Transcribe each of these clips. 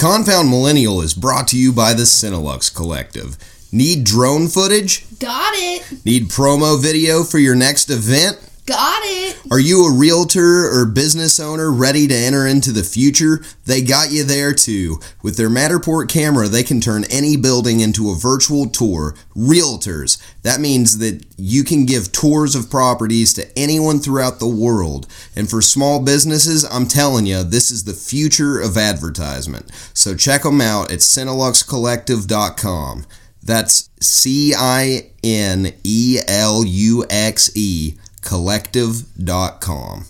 Confound Millennial is brought to you by the Cinelux Collective. Need drone footage? Got it. Need promo video for your next event? Got it. Are you a realtor or business owner ready to enter into the future? They got you there too. With their Matterport camera, they can turn any building into a virtual tour. Realtors. That means that you can give tours of properties to anyone throughout the world. And for small businesses, I'm telling you, this is the future of advertisement. So check them out at CineluxCollective.com. That's C I N E L U X E collective.com.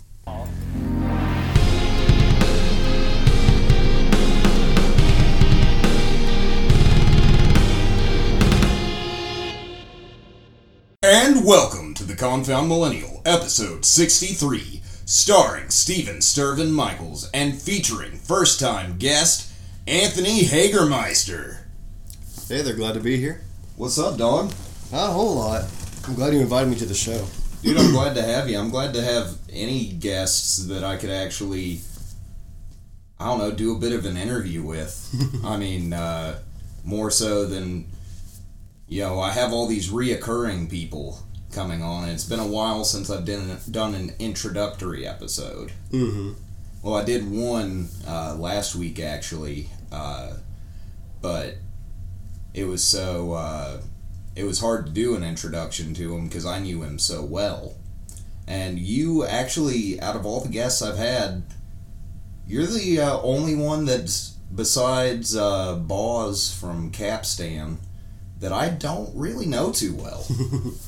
And welcome to the Confound Millennial, episode 63, starring Steven Stirvin Michaels and featuring first time guest Anthony Hagermeister. Hey, they're glad to be here. What's up, dog? Not a whole lot. I'm glad you invited me to the show. Dude, I'm glad to have you. I'm glad to have any guests that I could actually, I don't know, do a bit of an interview with. I mean, uh, more so than, you know, I have all these reoccurring people coming on, and it's been a while since I've done, done an introductory episode. Mm-hmm. Well, I did one uh, last week, actually, uh, but it was so. It was hard to do an introduction to him because I knew him so well. And you actually, out of all the guests I've had, you're the uh, only one that's besides uh, Boz from Capstan that I don't really know too well.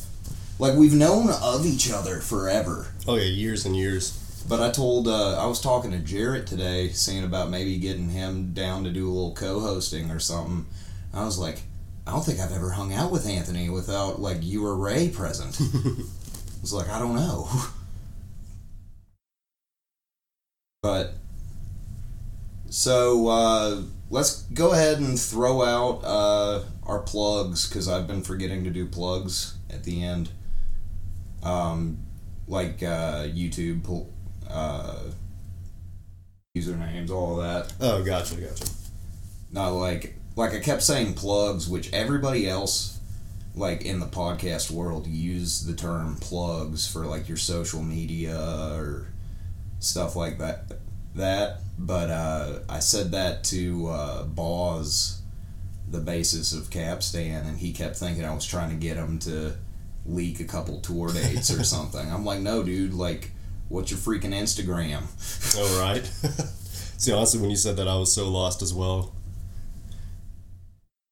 like we've known of each other forever. Oh yeah, years and years. But I told uh, I was talking to Jarrett today, saying about maybe getting him down to do a little co-hosting or something. I was like, I don't think I've ever hung out with Anthony without like you or Ray present. I was like, I don't know. but so uh, let's go ahead and throw out uh, our plugs because I've been forgetting to do plugs at the end. Um, like uh, YouTube uh, usernames, all of that. Oh, gotcha, gotcha. Not like like I kept saying plugs, which everybody else like in the podcast world use the term plugs for like your social media or stuff like that that. But uh, I said that to uh, Boz the basis of Capstan and he kept thinking I was trying to get him to leak a couple tour dates or something. I'm like no dude like what's your freaking Instagram? Oh right. See honestly when you said that I was so lost as well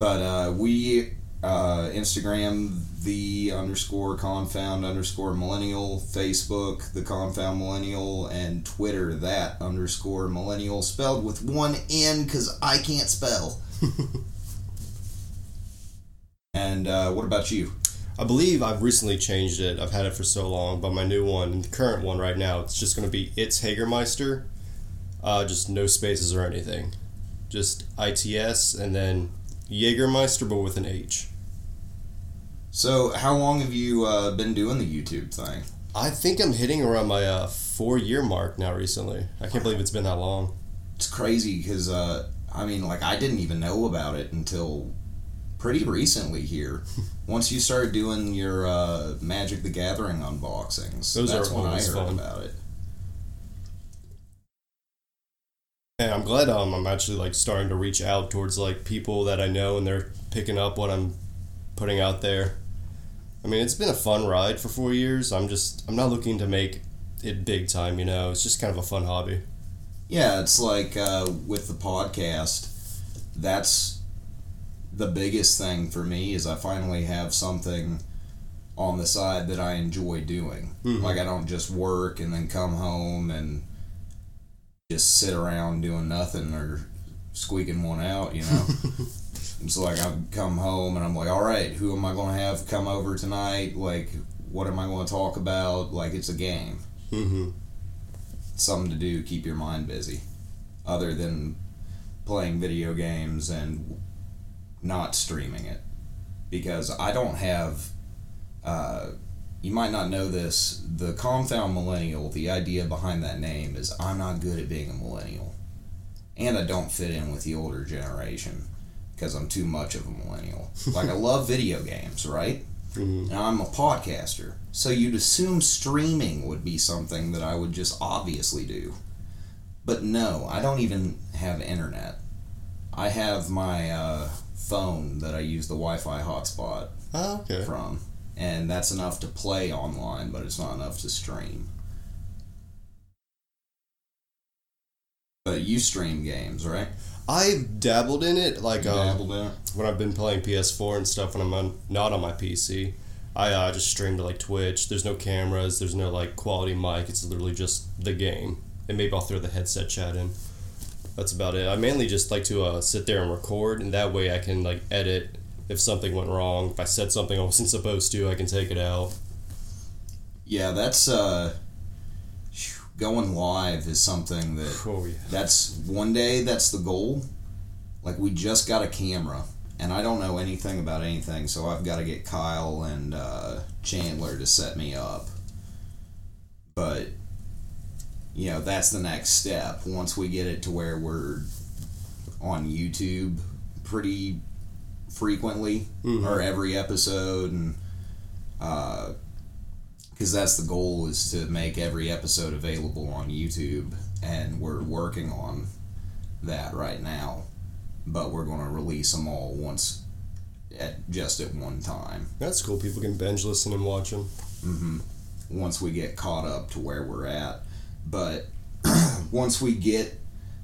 but uh, we uh, Instagram the underscore confound underscore millennial, Facebook the confound millennial, and Twitter that underscore millennial spelled with one N because I can't spell. and uh, what about you? I believe I've recently changed it. I've had it for so long, but my new one, the current one right now, it's just going to be it's Hagermeister. Uh, just no spaces or anything. Just ITS and then Jägermeister, but with an H. So, how long have you uh, been doing the YouTube thing? I think I'm hitting around my uh, four year mark now recently. I can't believe it's been that long. It's crazy because, uh, I mean, like, I didn't even know about it until pretty recently here. Once you started doing your uh, Magic the Gathering unboxings, Those that's are when I heard fun. about it. And I'm glad um, I'm actually like starting to reach out towards like people that I know and they're picking up what I'm putting out there. I mean, it's been a fun ride for four years. I'm just I'm not looking to make it big time. You know, it's just kind of a fun hobby. Yeah, it's like uh, with the podcast, that's the biggest thing for me is I finally have something on the side that I enjoy doing. Mhm. Like I don't just work and then come home and just sit around doing nothing or squeaking one out, you know. it's like I come home and I'm like, all right, who am I going to have come over tonight? Like, what am I going to talk about? Like, it's a game Mm-hmm. something to do keep your mind busy other than playing video games and not streaming it because i don't have uh, you might not know this the confound millennial the idea behind that name is i'm not good at being a millennial and I don't fit in with the older generation because I'm too much of a millennial. like I love video games, right? Mhm. And I'm a podcaster, so you'd assume streaming would be something that I would just obviously do. But no, I don't even have internet. I have my uh, phone that I use the Wi-Fi hotspot Oh, okay. from, and that's enough to play online, but it's not enough to stream. But you stream games, right? I've dabbled in it, like You um, dabbled in it? when I've been playing PS4 and stuff when I'm on, not on my PC. I uh, just stream to like Twitch. There's no cameras. There's no like quality mic. It's literally just the game. And maybe I'll throw the headset chat in. That's about it. I mainly just like to uh, sit there and record, and that way I can like edit if something went wrong. If I said something I wasn't supposed to, I can take it out. Yeah, that's uh, going live is something that Oh yeah. that's one day that's the goal. Like we just got a camera, and I don't know anything about anything, so I've got to get Kyle and uh, Chandler to set me up. But you know, that's the next step. Once we get it to where we're on YouTube pretty frequently Mhm. or every episode, and because that's the goal is to make every episode available on YouTube, and we're working on that right now. But we're going to release them all once, at just at one time. That's cool. People can binge listen and watch them. Mm-hmm. Once we get caught up to where we're at, but once we get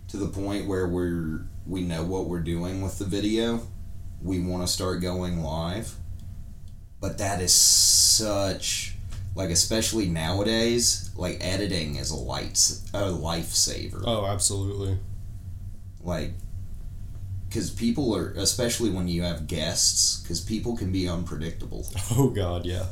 to the point where we're we know what we're doing with the video, we want to start going live. But that is such like especially nowadays, like editing is a light a lifesaver. Oh, absolutely. Like because people are especially when you have guests because people can be unpredictable Oh God, yeah.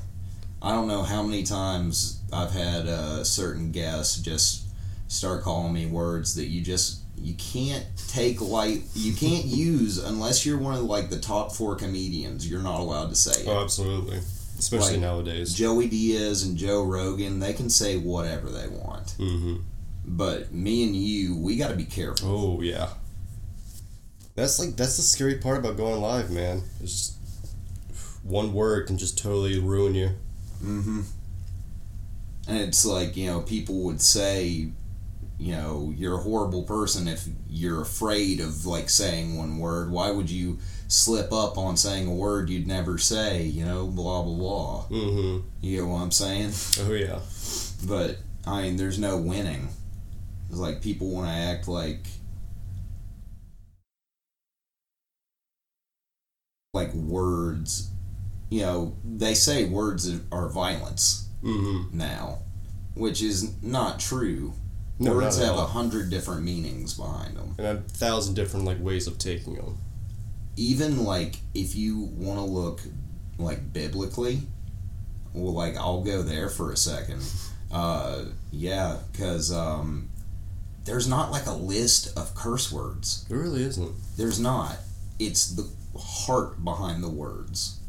I don't know how many times I've had uh, certain guests just start calling me words that you just you can't take like you can't use unless you're one of like the top four comedians. You're not allowed to say it. Oh, absolutely. Especially Like, nowadays. Joey Diaz and Joe Rogan, they can say whatever they want, Mm-hmm. but me and you, we got to be careful. Oh yeah. That's like that's the scary part about going live, man. It's just one word can just totally ruin you. Mm-hmm. And it's like, you know, people would say, you know, you're a horrible person if you're afraid of like saying one word. Why would you slip up on saying a word you'd never say, you know, blah blah blah. Mm-hmm. You know what I'm saying? Oh yeah. But I mean there's no winning. It's like people want to act like like words you know, they say words are violence Mm-hmm. now, which is not true. No, Words have a hundred different meanings behind them. And a thousand different like ways of taking them. Even like if you want to look like biblically, well, like I'll go there for a second. Uh, yeah, because um, there's not like a list of curse words. It really isn't. There's not. It's the heart behind the words.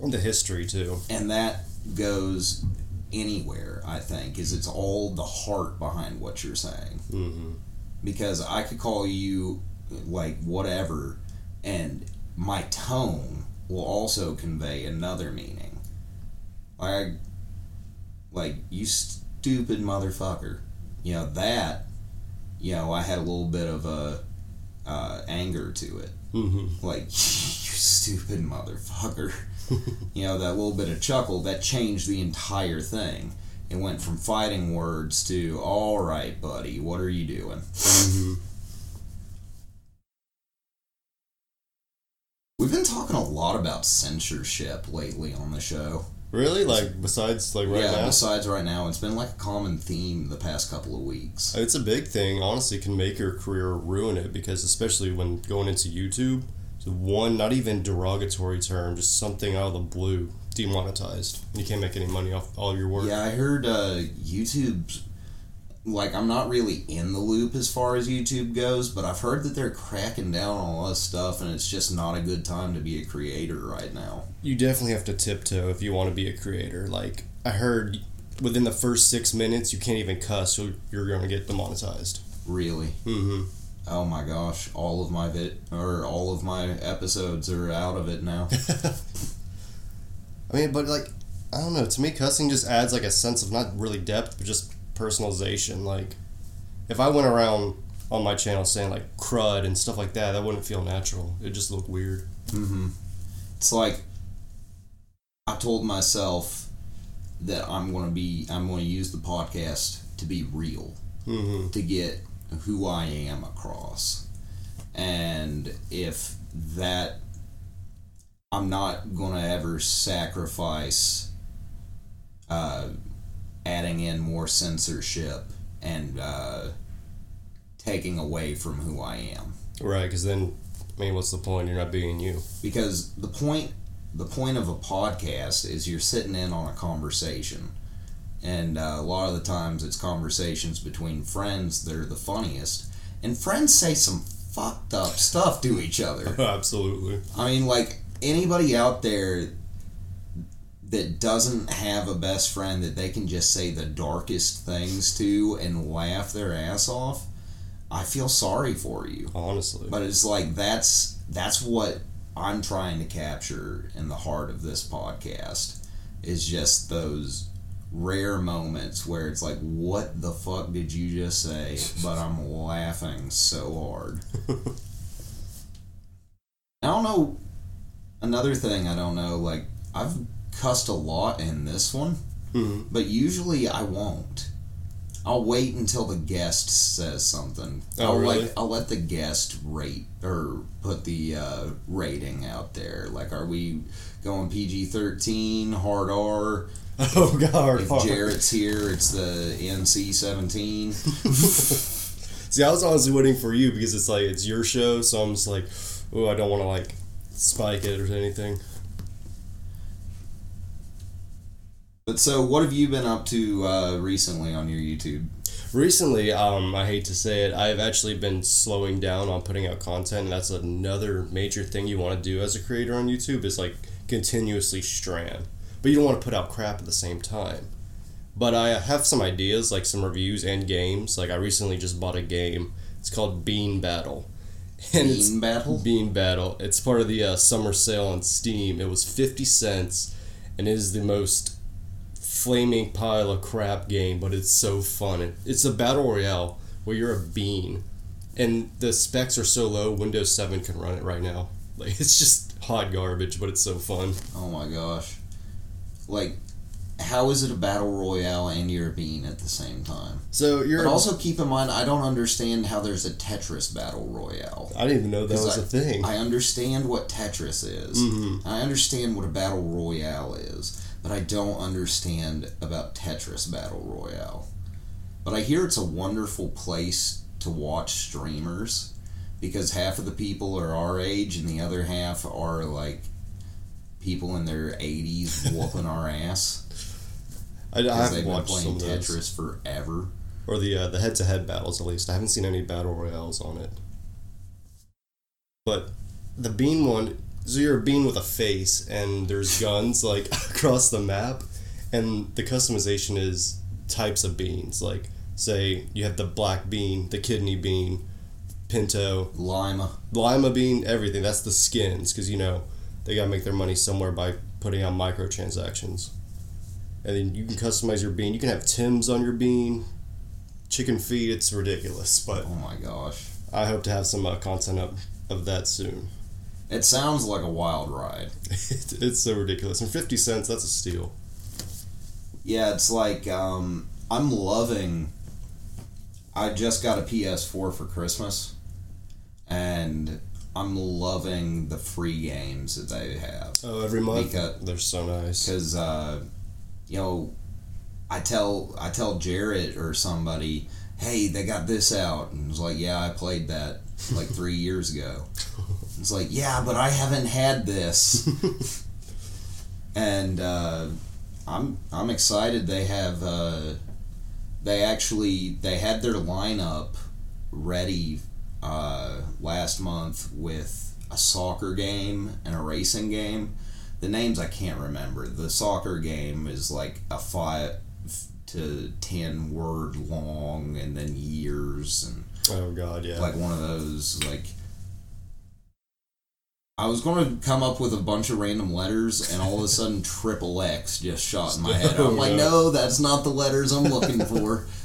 And the history too. and that goes anywhere i think is it's all the heart behind what you're saying. Mm-hmm. because i could call you like whatever and my tone will also convey another meaning. Like like you stupid motherfucker. You know that you know i had a little bit of a uh, anger to it. Mm-hmm. like you stupid motherfucker you know that little bit of chuckle that changed the entire thing it went from fighting words to all right buddy what are you doing Mm-hmm. we've been talking a lot about censorship lately on the show Really? Like besides like right yeah now? besides right now it's been like a common theme the past couple of weeks It's a big thing. Honestly, can make your career ruin it because especially when going into YouTube, one not even derogatory term, just something out of the blue demonetized. You can't make any money off all your work. yeah i heard uh, youtube like i'm not really in the loop as far as youtube goes but i've heard that they're cracking down on all this stuff and it's just not a good time to be a creator right now You definitely have to tiptoe if you want to be a creator. Like I heard, within the first six minutes, you can't even cuss, so you're going to get demonetized. really Mm-hmm. Oh my gosh, all of my vid or all of my episodes are out of it now. I mean, but like, I don't know. To me, cussing just adds like a sense of not really depth, but just personalization. Like, if I went around on my channel saying like crud and stuff like that, that wouldn't feel natural. It'd just look weird. hmm It's like I told myself that I'm going to be I'm going to use the podcast to be real, Mm-hmm. to get who I am across. And if that I'm not going to ever sacrifice uh, adding in more censorship and uh, taking away from who I am. Right, because then, I mean, what's the point? You're not being you. because the point the point of a podcast is you're sitting in on a conversation and uh, a lot of the times it's conversations between friends that are the funniest and friends say some fucked up stuff to each other Absolutely. i mean like anybody out there that doesn't have a best friend that they can just say the darkest things to and laugh their ass off i feel sorry for you Honestly. but it's like that's that's what I'm trying to capture in the heart of this podcast is just those rare moments where it's like, what the fuck did you just say? But I'm laughing so hard. I don't know. Another thing I don't know, like I've cussed a lot in this one, Mhm. but usually I won't. I'll wait until the guest says something. Oh, I'll really? like I'll let the guest rate or put the uh, rating out there. Like, are we going PG thirteen, hard R? Oh God. If Jarrett's here, it's the NC seventeen. See, I was honestly waiting for you because it's like it's your show, so I'm just like, oh, I don't want to like spike it or anything. But so, what have you been up to uh, recently on your YouTube? Recently, um, I hate to say it, I've actually been slowing down on putting out content, and that's another major thing you want to do as a creator on YouTube is like continuously strand, but you don't want to put out crap at the same time. But I have some ideas, like some reviews and games. Like I recently just bought a game. It's called Bean Battle, and it's Bean Battle. Bean Battle. It's part of the uh, summer sale on Steam. It was 50 cents and it is the most flaming pile of crap game, but it's so fun. It's a battle royale where you're a bean and the specs are so low, Windows 7 can run it right now. Like it's just hot garbage, but it's so fun. Oh my gosh! Like, how is it a battle royale and you're a bean at the same time? So you're But also keep in mind, I don't understand how there's a Tetris battle royale. I didn't even know that was I- a thing. I understand what Tetris is. Mhm. I understand what a battle royale is, but I don't understand about Tetris battle royale. But I hear it's a wonderful place to watch streamers because half of the people are our age and the other half are like people in their 80s whooping our ass I, I because have they've been watched some of those. Tetris forever. or the uh, the head to head battles at least. I haven't seen any battle royales on it. But the bean one, so you're a bean with a face, and there's guns like across the map, and the customization is types of beans. Like say you have the black bean, the kidney bean, pinto, Lima. lima bean, everything. That's the skins because you know they gotta make their money somewhere by putting out microtransactions. And then you can customize your bean. You can have Tim's on your bean, chicken feet. It's ridiculous, but Oh my gosh. I hope to have some uh, content up of that soon. It sounds like a wild ride. It, it's so ridiculous. And fifty cents, that's a steal. Yeah, it's like um, I'm loving. I just got a PS4 for Christmas, and I'm loving the free games that they have Oh, every month Because- they're so nice. because uh, you know I tell I tell Jarrett or somebody, hey, they got this out, and it's like, yeah, I played that like three years ago. It's like, yeah, but I haven't had this, and uh, I'm I'm excited. They have uh, they actually they had their lineup ready uh, last month with a soccer game and a racing game. The names I can't remember. The soccer game is like a five to ten word long, and then years and Oh god, yeah. like one of those like I was going to come up with a bunch of random letters, and all of a sudden, triple X just shot in my head. I'm like, no, that's not the letters I'm looking for.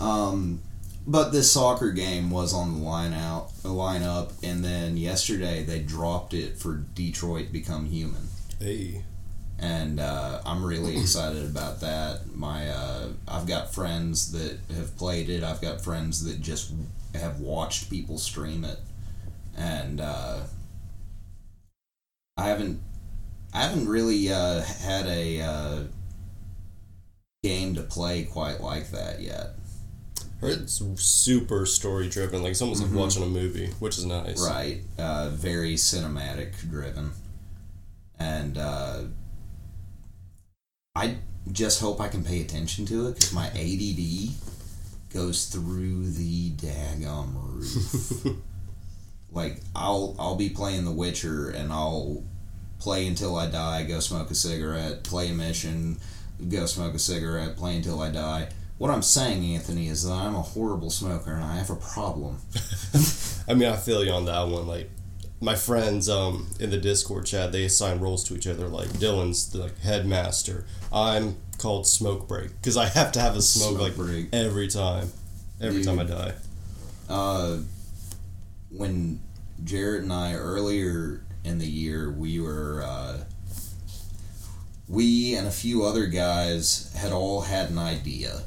Um, but this soccer game was on the line out, the lineup, and then yesterday they dropped it for Detroit Become Human, hey. and uh, I'm really excited about that. My uh, I've got friends that have played it. I've got friends that just have watched people stream it, and uh, I haven't I haven't really uh, had a uh, game to play quite like that yet. It's super story driven, like it's almost like watching a movie, which is nice. Right, uh, very cinematic driven, and uh, I just hope I can pay attention to it because my ADD goes through the daggum roof. like I'll I'll be playing The Witcher and I'll play until I die, go smoke a cigarette, play a mission, go smoke a cigarette, play until I die. What I'm saying, Anthony, is that I'm a horrible smoker and I have a problem. I mean, I feel you on that one. Like my friends um, in the Discord chat, they assign roles to each other. Like Dylan's the like, headmaster. I'm called smoke break because I have to have a smoke, Smoke like break. every time, every Dude. time I die. Uh, when Jarrett and I earlier in the year, we were uh, we and a few other guys had all had an idea.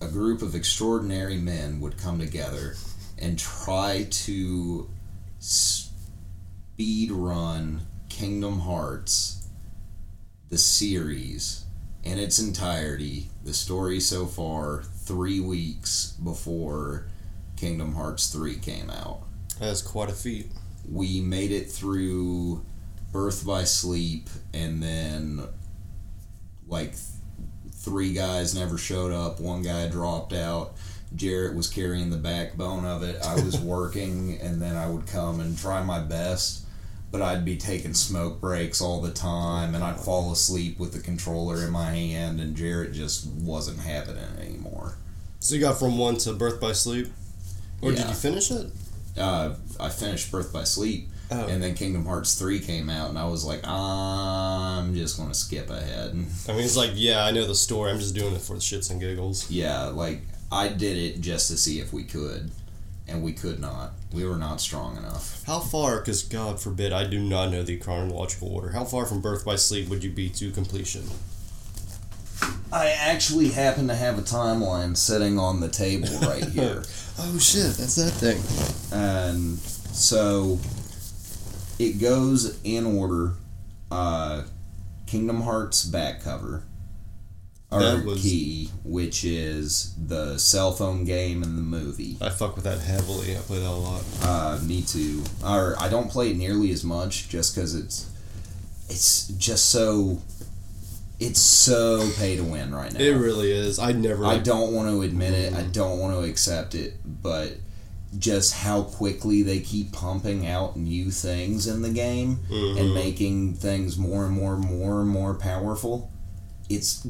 A group of extraordinary men would come together and try to speed run Kingdom Hearts, the series in its entirety, the story so far, three weeks before Kingdom Hearts 3 came out. That's quite a feat. We made it through Birth by Sleep, and then like three guys never showed up, one guy dropped out. Jarrett was carrying the backbone of it. I was working, and then I would come and try my best, but I'd be taking smoke breaks all the time, and I'd fall asleep with the controller in my hand, and Jarrett just wasn't having it anymore. So you got from one to Birth by Sleep, or did you finish it? uh, I finished Birth by Sleep, Oh. and then Kingdom Hearts 3 came out, and I was like, I'm just going to skip ahead. I mean, it's like, yeah, I know the story. I'm just doing it for the shits and giggles. Yeah, like, I did it just to see if we could, and we could not. We were not strong enough. How far? Because God forbid, I do not know the chronological order. How far from Birth by Sleep would you be to completion? I actually happen to have a timeline sitting on the table right here. Oh shit, that's that thing. and so it goes in order uh, Kingdom Hearts back cover. Or was- key, which is the cell phone game and the movie. I fuck with that heavily. I play that a lot. Uh, me too. Or I don't play it nearly as much just because it's it's just so it's so pay to win right now. It really is. I never. I don't want to admit it. I don't want to accept it, but just how quickly they keep pumping out new things in the game Mhm. and making things more and more and more and more powerful. It's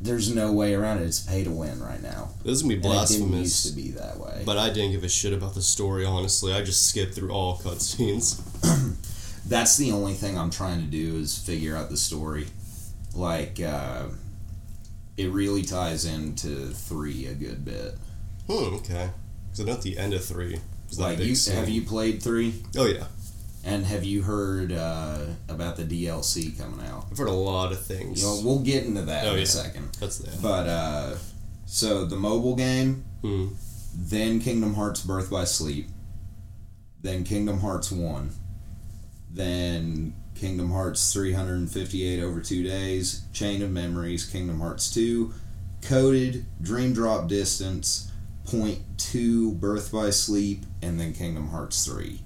there's no way around it. It's pay to win right now. this is gonna be it used blasphemous. to be that way. But I didn't give a shit about the story. Honestly, I just skipped through all cutscenes. That's the only thing I'm trying to do is figure out the story. Like uh, it really ties into three a good bit. Hmm. Okay. Know at the end of three was Like you scene. have you played three? Oh yeah, And have you heard uh, about the DLC coming out? I've heard a lot of things. You know, we'll get into that Oh, in yeah. a second. That's that. But uh, so the mobile game, Hmm. then Kingdom Hearts Birth by Sleep, then Kingdom Hearts 1, then Kingdom Hearts 358 over two days, Chain of Memories, Kingdom Hearts 2, Coded, Dream Drop Distance, 2, Birth by Sleep, and then Kingdom Hearts 3.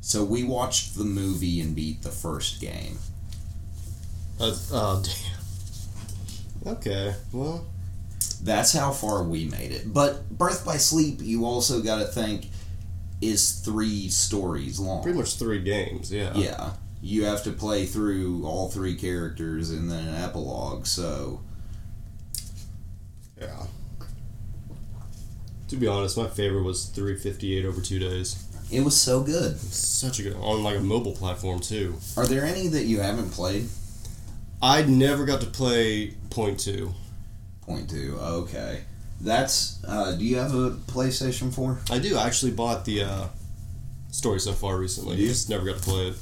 So we watched the movie and beat the first game. That's, oh damn. Okay. Well, That's how far we made it. But Birth by Sleep, you also got to think, is three stories long. pretty much three games. Yeah. Yeah. You have to play through all three characters and then an epilogue, so Yeah. To be honest, my favorite was 358 over two days. It was so good. Such a good on like a mobile platform too. Are there any that you haven't played? I never got to play Point Two. Point two. Okay. That's. Uh, do you have a PlayStation 4? I do. I actually bought the uh, story so far recently. You? Just never got to play it.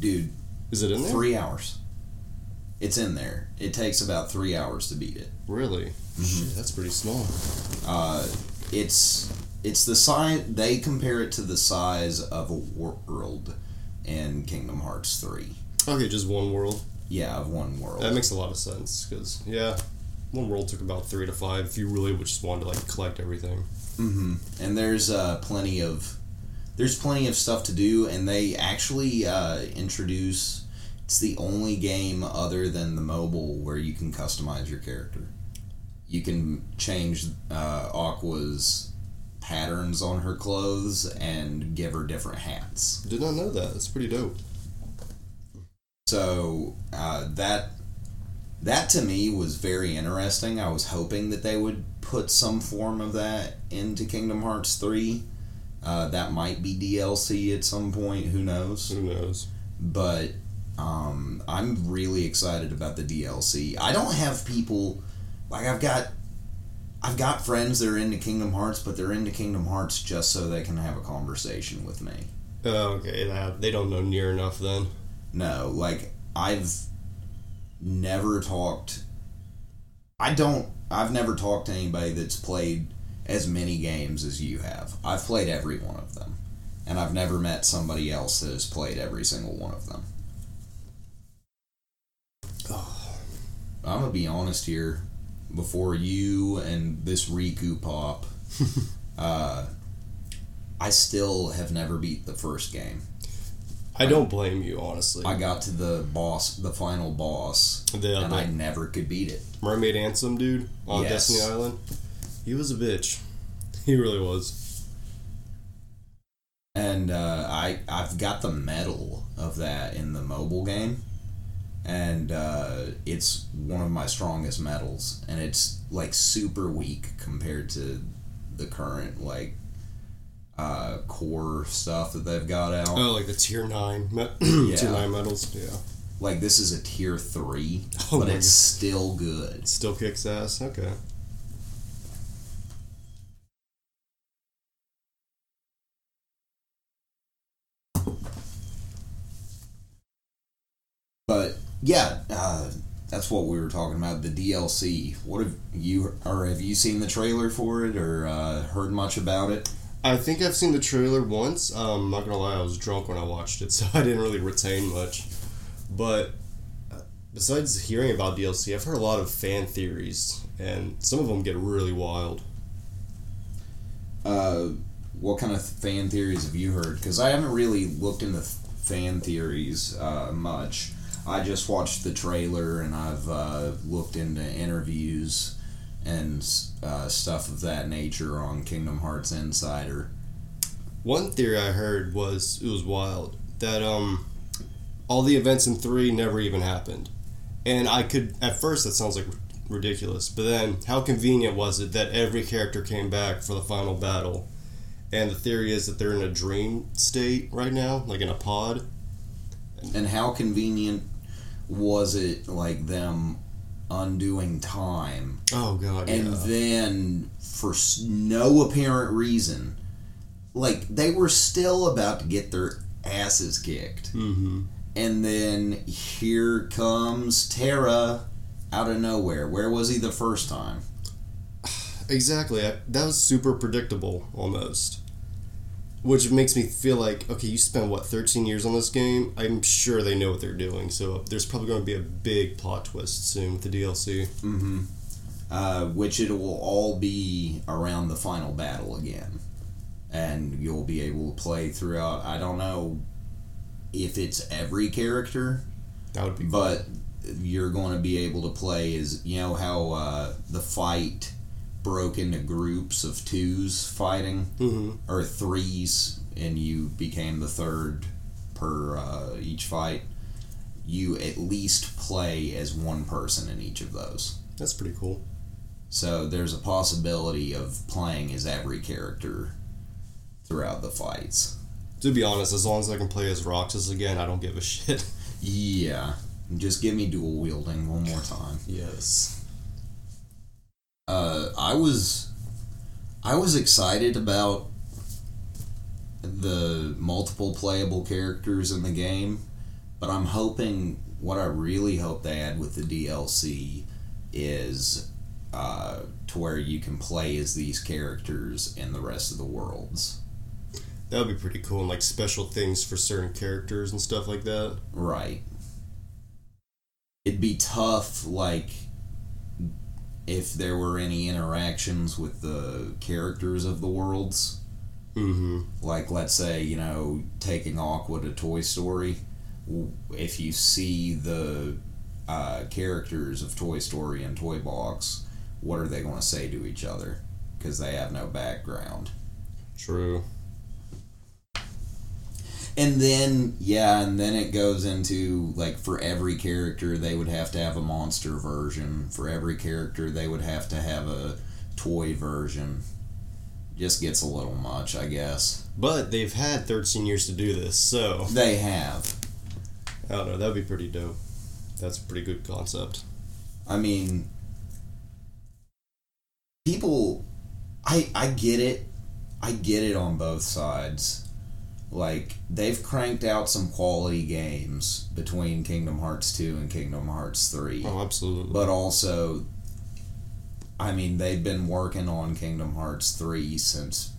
Dude, Is it in there? three hours. It's in there. It takes about three hours to beat it. Really? Mm-hmm. Shit, that's pretty small. Uh, it's it's the size. They compare it to the size of a world in Kingdom Hearts 3. Okay, just one world. Yeah, of one world. That makes a lot of sense because yeah, one world took about three to five if you really just wanted to like collect everything. hmm And there's uh, plenty of there's plenty of stuff to do, and they actually uh, introduce. It's the only game other than the mobile where you can customize your character. You can change uh, Aqua's patterns on her clothes and give her different hats. Did not know that. That's pretty dope. So uh, that that to me was very interesting. I was hoping that they would put some form of that into Kingdom Hearts three. Uh, that might be DLC at some point. Who knows? Who knows? But um, I'm really excited about the DLC. I don't have people like I've got. I've got friends that are into Kingdom Hearts, but they're into Kingdom Hearts just so they can have a conversation with me. Oh, okay. They don't know near enough then. No, like I've never talked. I don't. I've never talked to anybody that's played as many games as you have. I've played every one of them, and I've never met somebody else that has played every single one of them. I'm gonna be honest here. Before you and this Riku pop, uh, I still have never beat the first game. I don't blame you, honestly. I got to the boss, the final boss, the, and I never could beat it. Mermaid Ansem dude on Yes. Destiny Island, he was a bitch. He really was. And uh, I I've got the medal of that in the mobile game, and uh, it's one of my strongest medals, and it's like super weak compared to the current like uh, core stuff that they've got out. Oh, like the tier nine, me- Yeah. tier nine medals. Yeah, Like this is a tier three, Oh but it's still good. still kicks ass. Okay. But yeah, uh, that's what we were talking about. The DLC. What have you or have you seen the trailer for it or uh, heard much about it? I think I've seen the trailer once. Um, I'm not gonna lie, I was drunk when I watched it, so I didn't really retain much. But uh, besides hearing about DLC, I've heard a lot of fan theories, and some of them get really wild. Uh, what kind of fan theories have you heard? Because I haven't really looked into fan theories uh, much. I just watched the trailer and I've uh, looked into interviews and uh, stuff of that nature on Kingdom Hearts Insider. One theory I heard was it was wild that um all the events in three never even happened, and I could at first that sounds like ridiculous, but then how convenient was it that every character came back for the final battle, and the theory is that they're in a dream state right now, like in a pod. And how convenient was it, like them undoing time, Oh god, and yeah. then for no apparent reason, like they were still about to get their asses kicked, mm-hmm. and then here comes Terra out of nowhere. Where was he the first time? Exactly. I, that was super predictable almost. Which makes me feel like, okay, you spent what, 13 years on this game? I'm sure they know what they're doing, so there's probably going to be a big plot twist soon with the DLC. Mm-hmm. Uh, which it will all be around the final battle again, and you'll be able to play throughout. I don't know if it's every character, That would be but you're going to be able to play as you know how uh, the fight broke into groups of twos fighting hmm or threes, and you became the third per uh, each fight. You at least play as one person in each of those. That's pretty cool. So there's a possibility of playing as every character throughout the fights. To be honest, as long as I can play as Roxas again, I don't give a shit. Yeah. Just give me dual wielding one more time. Yes. Uh, I was I was excited about the multiple playable characters in the game, but I'm hoping what I really hope they add with the DLC is uh, to where you can play as these characters in the rest of the worlds. That would be pretty cool, and like special things for certain characters and stuff like that. Right. It'd be tough, like, if there were any interactions with the characters of the worlds. Mm-hmm. Like, let's say, you know, taking Aqua to Toy Story. If you see the uh, characters of Toy Story and Toy Box, what are they going to say to each other? Because they have no background. True. And then, yeah, and then it goes into like for every character, they would have to have a monster version. For every character, they would have to have a toy version. Just gets a little much, I guess. But they've had 13 years to do this, so They have. I don't know. That'd be pretty dope. That's a pretty good concept. I mean, people, I I get it, I get it on both sides. Like they've cranked out some quality games between Kingdom Hearts two and Kingdom Hearts three. Oh, absolutely. but also I mean they've been working on Kingdom Hearts 3 since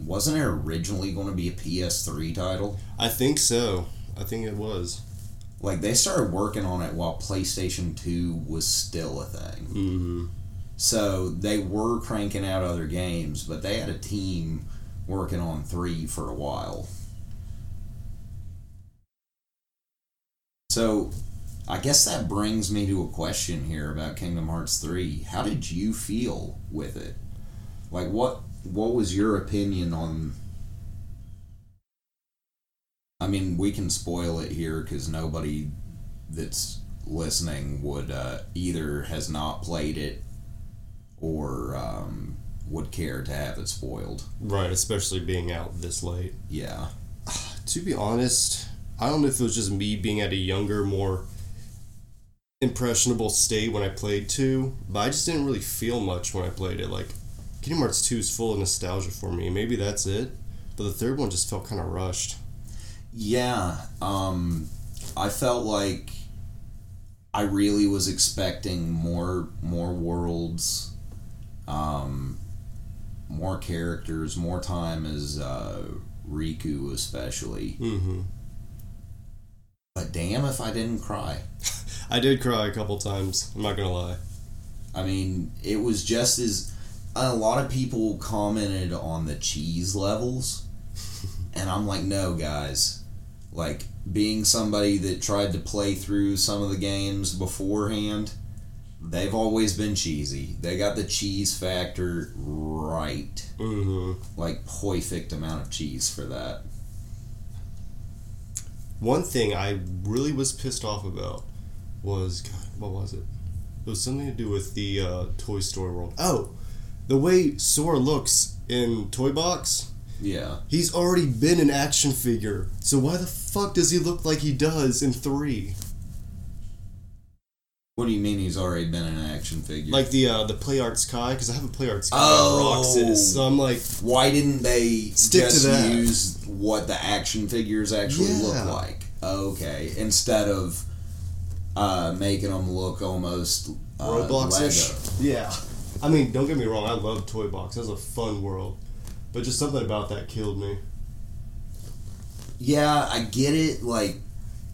wasn't it originally going to be a PS3 title? I think so. I think it was. Like they started working on it while PlayStation 2 was still a thing. Mm-hmm. So they were cranking out other games, but they had a team working on 3 for a while. So I guess that brings me to a question here about Kingdom Hearts 3. How did you feel with it? Like what what was your opinion on I mean, we can spoil it here cuz nobody that's listening would uh, either has not played it or um, would care to have it spoiled. Right, especially being out this late. Yeah. To be honest, I don't know if it was just me being at a younger, more impressionable state when I played 2, but I just didn't really feel much when I played it. Like, Kingdom Hearts 2 is full of nostalgia for me. Maybe that's it. But the third one just felt kind of rushed. Yeah, um, I felt like I really was expecting more more worlds, um, more characters, more time as uh, Riku especially. Mm-hmm. But damn if I didn't cry. I did cry a couple times. I'm not gonna lie. I mean, it was just as a lot of people commented on the cheese levels, and I'm like, no, guys. Like being somebody that tried to play through some of the games beforehand, they've always been cheesy. They got the cheese factor right, Mm-hmm. like perfect amount of cheese for that. One thing I really was pissed off about was God, what was it? It was something to do with the uh, Toy Story world. Oh, the way Sora looks in Toy Box. Yeah, He's already been an action figure, so why the fuck does he look like he does in three? What do you mean he's already been an action figure? Like the uh, the Play Arts Kai, because I have a Play Arts Kai Oh. Roxas, so I'm like, Why didn't they Stick to just that. use what the action figures actually Yeah. look like? Okay, instead of uh, making them look almost uh, Roblox ish. Lego. Yeah. I mean, don't get me wrong, I love Toy Box. That's a fun world. But just something about that killed me. Yeah, I get it. Like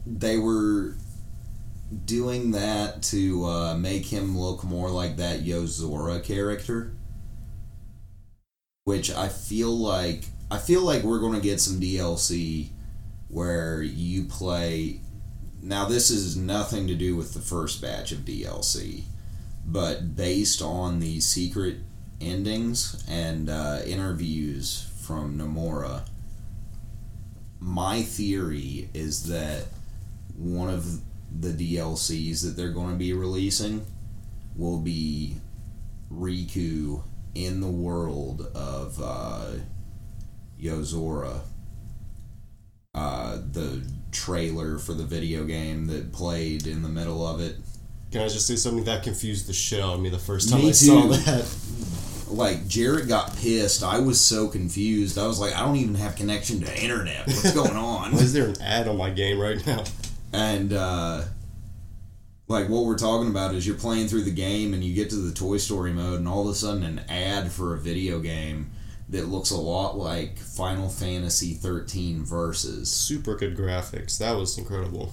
they were doing that to uh, make him look more like that Yozora character, which I feel like I feel like we're going to get some DLC where you play. Now this is nothing to do with the first batch of DLC, but based on the secret endings and uh, interviews from Nomura my theory is that one of the DLCs that they're going to be releasing will be Riku in the world of uh, Yozora. Uh, the trailer for the video game that played in the middle of it. Can I just say something that confused the shit out of me the first time Me I saw that? Like Jarrett got pissed. I was so confused. I was like, I don't even have connection to internet. What's going on? Why is there an ad on my game right now? And uh, like what we're talking about is you're playing through the game and you get to the Toy Story mode, and all of a sudden an ad for a video game that looks a lot like Final Fantasy 13 Versus Super good graphics. That was incredible.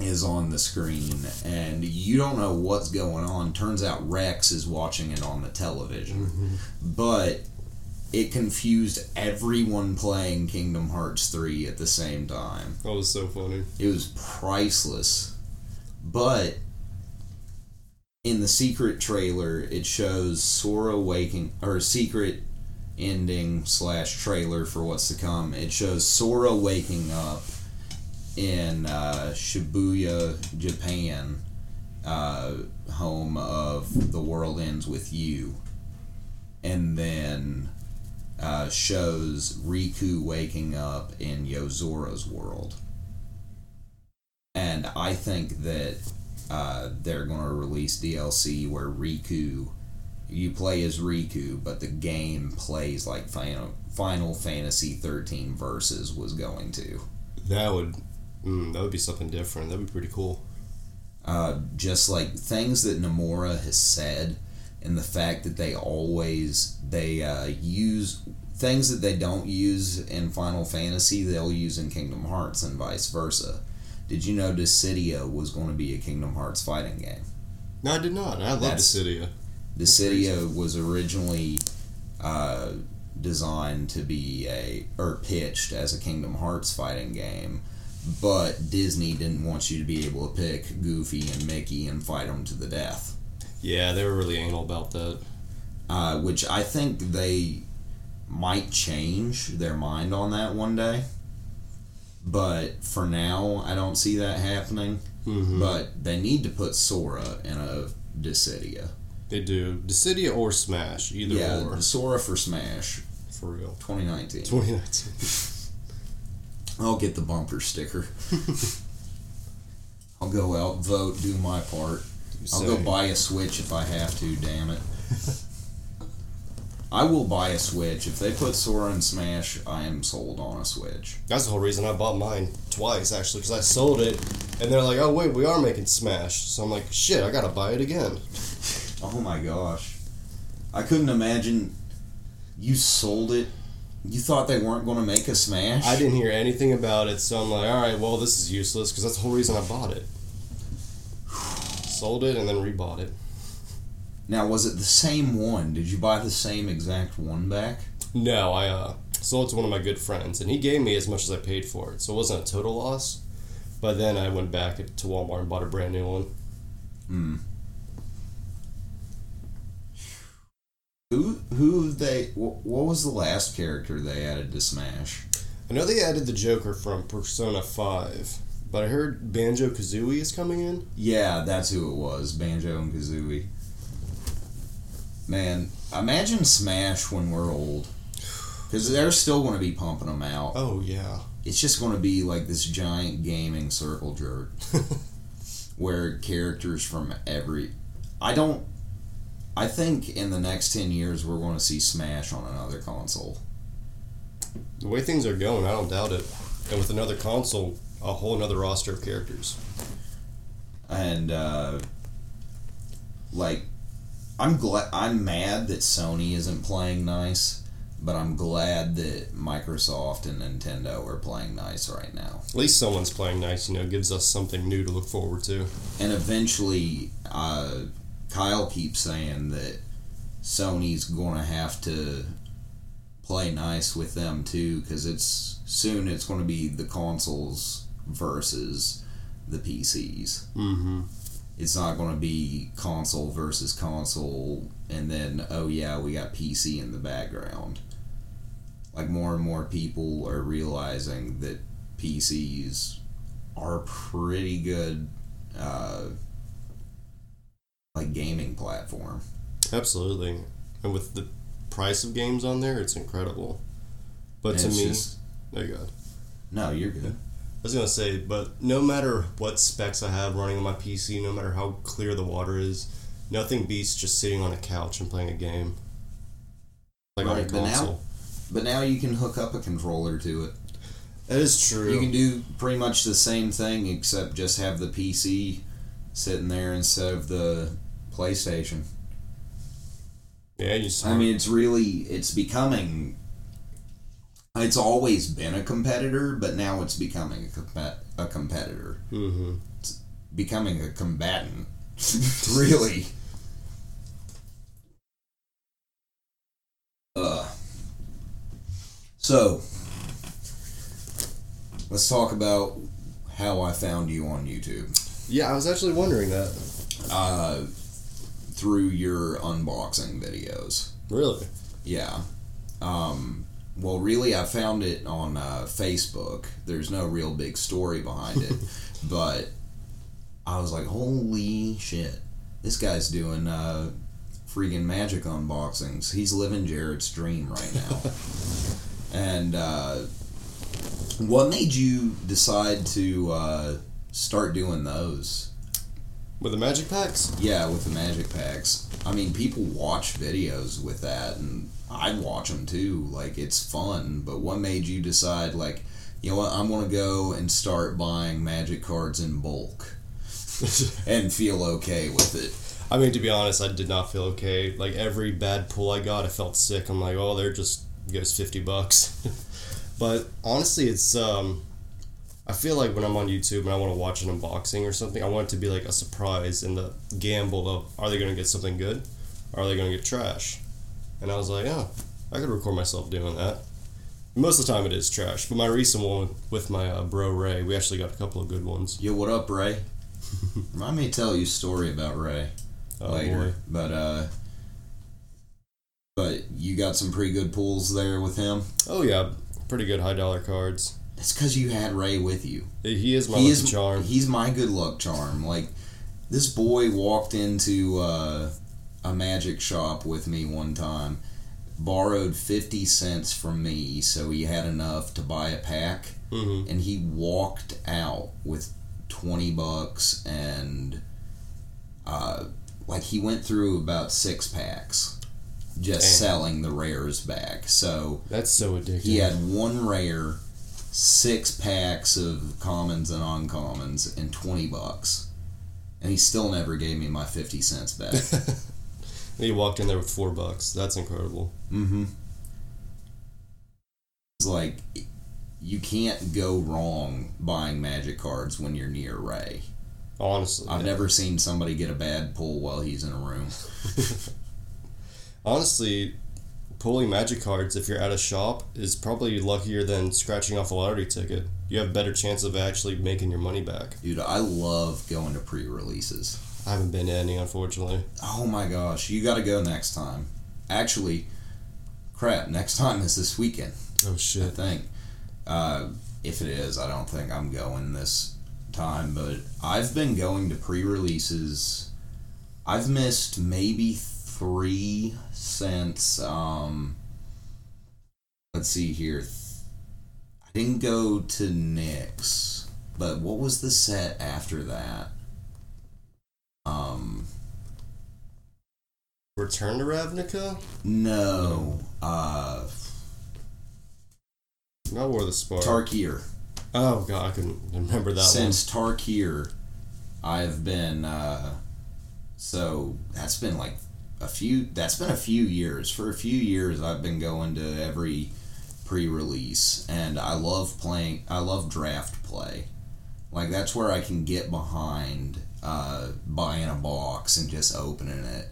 is on the screen, and you don't know what's going on. Turns out Rex is watching it on the television, but it confused everyone playing Kingdom Hearts 3 at the same time. That was so funny. It was priceless. But in the secret trailer, it shows Sora waking or secret ending slash trailer for what's to come. It shows Sora waking up in uh, Shibuya, Japan, uh, home of The World Ends with You, and then uh, shows Riku waking up in Yozora's world and I think that uh, they're going to release DLC where Riku, you play as Riku, but the game plays like Final, Final Fantasy 13 Versus was going to. That would, mm, that would be something different. That'd be pretty cool. Uh, just like things that Nomura has said, and the fact that they always they uh, use things that they don't use in Final Fantasy, they'll use in Kingdom Hearts, and vice versa. Did you know Dissidia was going to be a Kingdom Hearts fighting game? No, I did not. I love Dissidia. Dissidia was originally uh, designed to be a or pitched as a Kingdom Hearts fighting game, but Disney didn't want you to be able to pick Goofy and Mickey and fight them to the death. Yeah, they were really anal about that. Uh, which I think they might change their mind on that one day. But for now, I don't see that happening. Mm-hmm. But they need to put Sora in a Dissidia. They do. Dissidia or Smash. Either yeah, or. Sora for Smash For real. 2019. 2019. I'll get the bumper sticker. I'll go out, vote, do my part. I'll go buy a Switch if I have to, damn it. I will buy a Switch. If they put Sora in Smash, I am sold on a Switch. That's the whole reason I bought mine twice, actually, because I sold it, and they're like, "Oh wait, we are making Smash." So I'm like, "Shit, I gotta buy it again." Oh my gosh. I couldn't imagine you sold it. You thought they weren't going to make a Smash? I didn't hear anything about it, so I'm like, "All right, well, this is useless," because that's the whole reason I bought it. Sold it and then rebought it. Now, was it the same one? Did you buy the same exact one back? No, I uh, sold it to one of my good friends, and he gave me as much as I paid for it, so it wasn't a total loss. But then I went back to Walmart and bought a brand new one. Hmm. Who who they wh- what was the last character they added to Smash? I know they added the Joker from Persona 5, but I heard Banjo Kazooie is coming in. Yeah, that's who it was, Banjo and Kazooie. Man, imagine Smash when we're old. Because they're still going to be pumping them out. Oh, yeah. It's just going to be like this giant gaming circle jerk where characters from every. I don't. I think in the next 10 years we're going to see Smash on another console. The way things are going, I don't doubt it. And with another console, a whole another roster of characters. and uh, like I'm glad I'm mad that Sony isn't playing nice, but I'm glad that Microsoft and Nintendo are playing nice right now. At least someone's playing nice, you know, gives us something new to look forward to. And eventually, uh, Kyle keeps saying that Sony's going to have to play nice with them too, because it's soon it's going to be the consoles versus the PCs. Mm-hmm. it's not going to be console versus console and then oh yeah we got pc in the background like more and more people are realizing that pcs are pretty good uh, like gaming platform Absolutely. And with the price of games on there, it's incredible. But to me, just- there you go. no, you're good. I was gonna say, but no matter what specs I have running on my PC, no matter how clear the water is, nothing beats just sitting on a couch and playing a game. Like on a Right, but now- But now you can hook up a controller to it. That is true. You can do pretty much the same thing except just have the PC sitting there instead of the PlayStation. yeah, you. I mean, it's really it's becoming. It's always been a competitor, but now it's becoming a, a competitor, hmm becoming a combatant. really. Uh. So, let's talk about how I found you on YouTube. Yeah, I was actually wondering that. Uh, through your unboxing videos. Really? Yeah. Um, well, really, I found it on uh, Facebook. There's no real big story behind it, but I was like, holy shit, this guy's doing uh, freaking magic unboxings. He's living Jared's dream right now. and uh, what made you decide to uh, start doing those? With the magic packs? Yeah, with the magic packs. I mean, people watch videos with that, and I'd watch them too. Like, it's fun. But what made you decide, like, you know what, I'm going to go and start buying magic cards in bulk and feel okay with it? I mean, to be honest, I did not feel okay. Like every bad pull I got, I felt sick. I'm like, oh, they're just goes fifty bucks. but honestly, it's um, I feel like when I'm on YouTube and I want to watch an unboxing or something, I want it to be like a surprise and the gamble of are they gonna get something good, or are they gonna get trash? And I was like, oh, I could record myself doing that. Most of the time, it is trash. But my recent one with my uh, bro Ray, we actually got a couple of good ones. Yo, what up, Ray? I may tell you a story about Ray Oh later, boy. but uh, but you got some pretty good pulls there with him. Oh yeah, pretty good high dollar cards. That's because you had Ray with you. He is my he is charm. He's my good luck charm. Like this boy walked into uh, a magic shop with me one time, borrowed fifty cents from me, so he had enough to buy a pack, hmm and he walked out with twenty bucks and uh, like he went through about six packs. Just Damn. selling the rares back. So That's so addictive. he had one rare, six packs of commons and uncommons, and twenty bucks, and he still never gave me my fifty cents back. He walked in there with four bucks. That's incredible. mm-hmm. It's like you can't go wrong buying magic cards when you're near Ray. Honestly, I've never seen somebody get a bad pull while he's in a room. honestly, pulling magic cards if you're at a shop is probably luckier than scratching off a lottery ticket. You have a better chance of actually making your money back. Dude, I love going to pre-releases. I haven't been to any, unfortunately. Oh my gosh, you got to go next time. Actually, crap, next time is this weekend. Oh shit! I think. Uh, if it is, I don't think I'm going this time, but I've been going to pre releases. I've missed maybe three since, um, let's see here. I didn't go to Nick's, but what was the set after that? Um, Return to Ravnica? no, uh, Not War of the Spark. Tarkir. oh god, I couldn't remember that since Tarkir, I've been uh, so that's been like a few. That's been a few years. For a few years, I've been going to every pre-release, and I love playing. I love draft play. Like that's where I can get behind uh, buying a box and just opening it,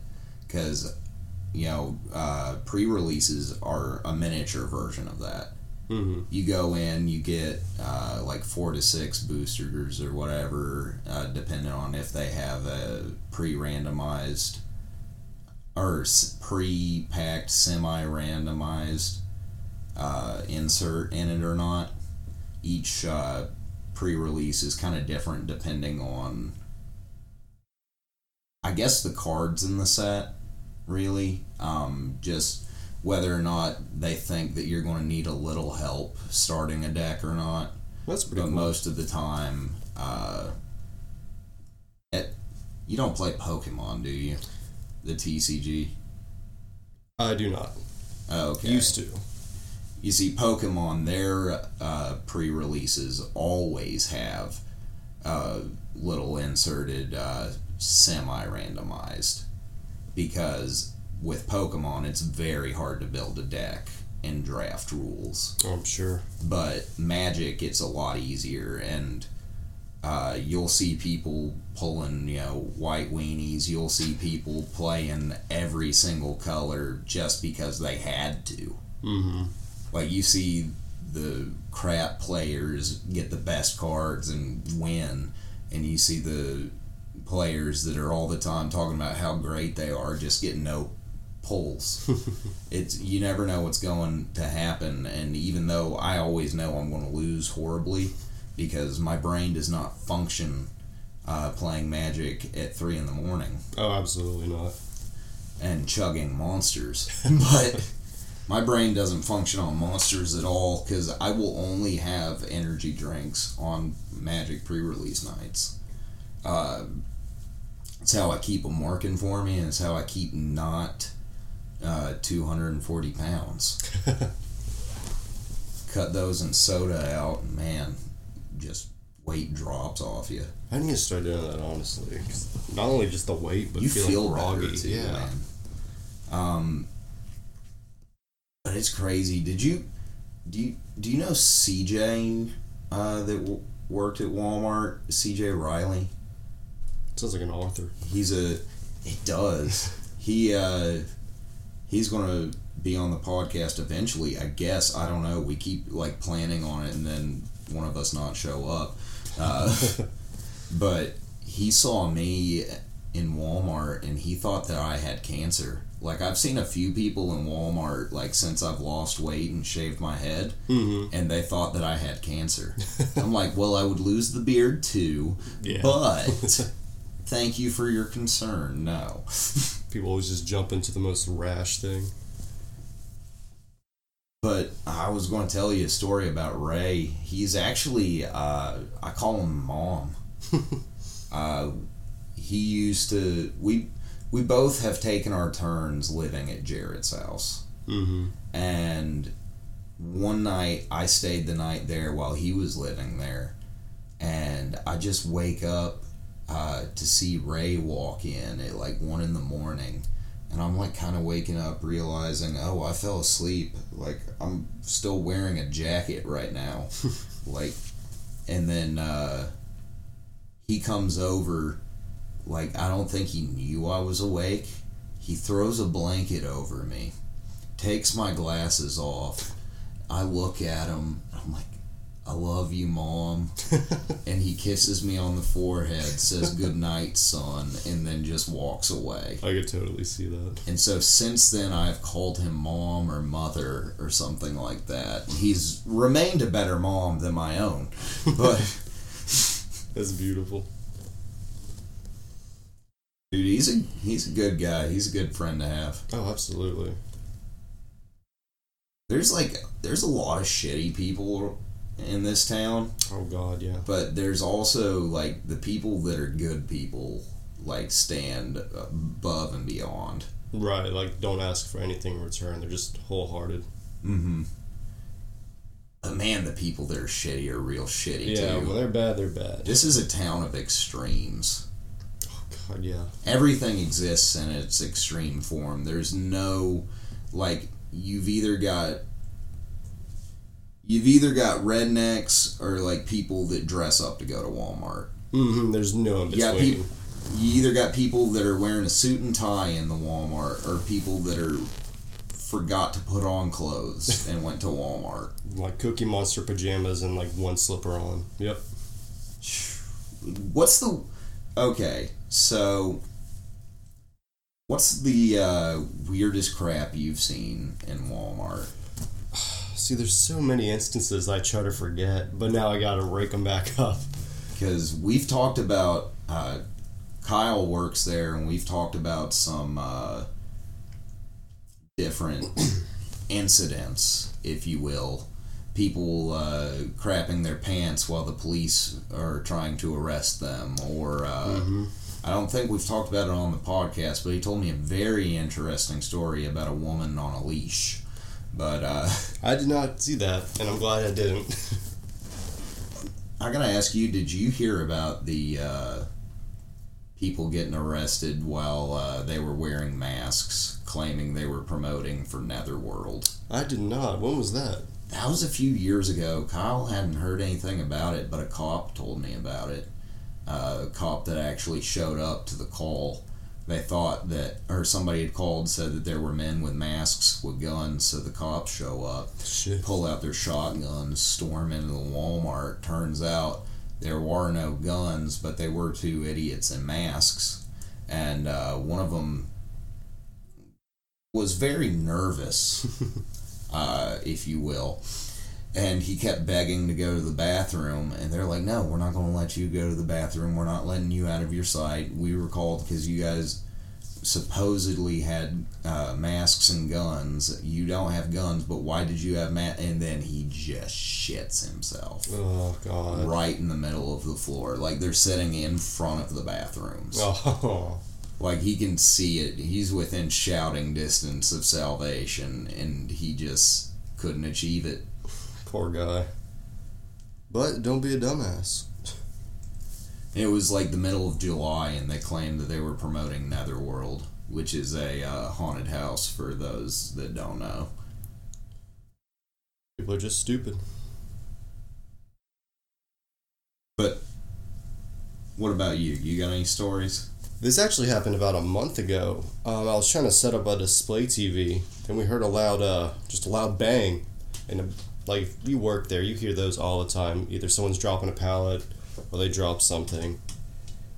because you know uh, pre-releases are a miniature version of that one. hmm you go in, you get uh, like four to six boosters or whatever, uh, depending on if they have a pre-randomized or pre-packed, semi-randomized uh, insert in it or not. Each uh, pre-release is kind of different depending on, I guess, the cards in the set. really. Um, just whether or not they think that you're going to need a little help starting a deck or not. That's pretty But cool. most of the time, uh, it, you don't play Pokemon, do you? The TCG. I do not. Oh, okay. Used to. You see, Pokemon, their uh, pre releases always have uh, little inserted uh, semi randomized. Because with Pokemon, it's very hard to build a deck in draft rules. I'm sure. But Magic, it's a lot easier, and uh, you'll see people pulling, you know, white weenies. You'll see people playing every single color just because they had to. Mm-hmm. Like you see the crap players get the best cards and win, and you see the players that are all the time talking about how great they are just getting no pulls. it's you never know what's going to happen, and even though I always know I'm going to lose horribly because my brain does not function uh, playing Magic at three in the morning Oh, absolutely not. and chugging monsters. but my brain doesn't function on monsters at all because I will only have energy drinks on Magic pre release nights. Uh, it's how I keep them working for me, and it's how I keep not uh, 240 pounds. Cut those in soda out, and man, just weight drops off you. I need to start doing that honestly. Not only just the weight, but you feeling feel groggy. too, yeah. man. Um, but it's crazy. Did you do you do you know CJ uh, that w- worked at Walmart? CJ Riley. Sounds like an author. He's a. It does. he uh, he's gonna be on the podcast eventually. I guess I don't know. We keep like planning on it, and then one of us not show up. Uh, but he saw me in Walmart, and he thought that I had cancer. Like I've seen a few people in Walmart, like since I've lost weight and shaved my head, Mm-hmm. and they thought that I had cancer. I'm like, well, I would lose the beard too, Yeah. but thank you for your concern. No. People always just jump into the most rash thing. But I was going to tell you a story about Ray. He's actually, uh, I call him Mom. uh, he used to, we, we both have taken our turns living at Jared's house. Mm-hmm. And one night I stayed the night there while he was living there. And I just wake up uh, to see Ray walk in at like one in the morning. And I'm like kind of waking up realizing, oh, I fell asleep. Like I'm still wearing a jacket right now. like, and then uh, he comes over. Like, I don't think he knew I was awake. He throws a blanket over me takes my glasses off. I look at him. I'm like, I love you, mom. and he kisses me on the forehead, says good night, son, and then just walks away. I could totally see that. And so since then, I've called him mom or mother or something like that. He's remained a better mom than my own. But, That's beautiful. dude, he's a, he's a good guy. He's a good friend to have. Oh, absolutely. There's like, there's a lot of shitty people in this town. Oh God, yeah. but there's also like the people that are good people like stand above and beyond Right, like don't ask for anything in return. They're just wholehearted. mm-hmm but man the people that are shitty are real shitty too. Yeah, too when they're bad, they're bad. this is a town of extremes Oh God, yeah. everything exists in its extreme form there's no like you've either got you've either got rednecks or like people that dress up to go to walmart Mm-hmm. There's no in Yeah, between. peop- you either got people that are wearing a suit and tie in the Walmart or people that are forgot to put on clothes and went to Walmart. like Cookie Monster pajamas and like one slipper on. Yep. What's the Okay, so what's the uh, weirdest crap you've seen in Walmart? See, there's so many instances I try to forget, but now I gotta rake them back up. Because we've talked about uh, Kyle works there, and we've talked about some uh, different incidents, if you will. People uh, crapping their pants while the police are trying to arrest them, or uh, I don't think we've talked about it on the podcast, but he told me a very interesting story about a woman on a leash. But uh, I did not see that, and I'm glad I didn't. I gotta ask you: Did you hear about the uh, people getting arrested while uh, they were wearing masks, claiming they were promoting for Netherworld? I did not. When was that? That was a few years ago. Kyle hadn't heard anything about it, but a cop told me about it. Uh, a cop that actually showed up to the call. They thought that, or somebody had called, said that there were men with masks with guns, so the cops show up Shit. pull out their shotguns, storm into the Walmart. Turns out there were no guns, but they were two idiots in masks. And uh, one of them was very nervous, uh, if you will. And he kept begging to go to the bathroom, and they're like, "No, we're not going to let you go to the bathroom. We're not letting you out of your sight. We were called because you guys supposedly had uh, masks and guns. You don't have guns, but why did you have ma-? And then he just shits himself Oh God. right in the middle of the floor, like they're sitting in front of the bathrooms. Oh. Like he can see it. He's within shouting distance of salvation, and he just couldn't achieve it. Poor guy. But don't be a dumbass. It was like the middle of July, and they claimed that they were promoting Netherworld, which is a uh, haunted house for those that don't know. People are just stupid. But what about you? You got any stories? This actually happened about a month ago. Um, I was trying to set up a display TV, and we heard a loud, uh, just a loud bang. And like if you work there, you hear those all the time. Either someone's dropping a pallet, or they drop something.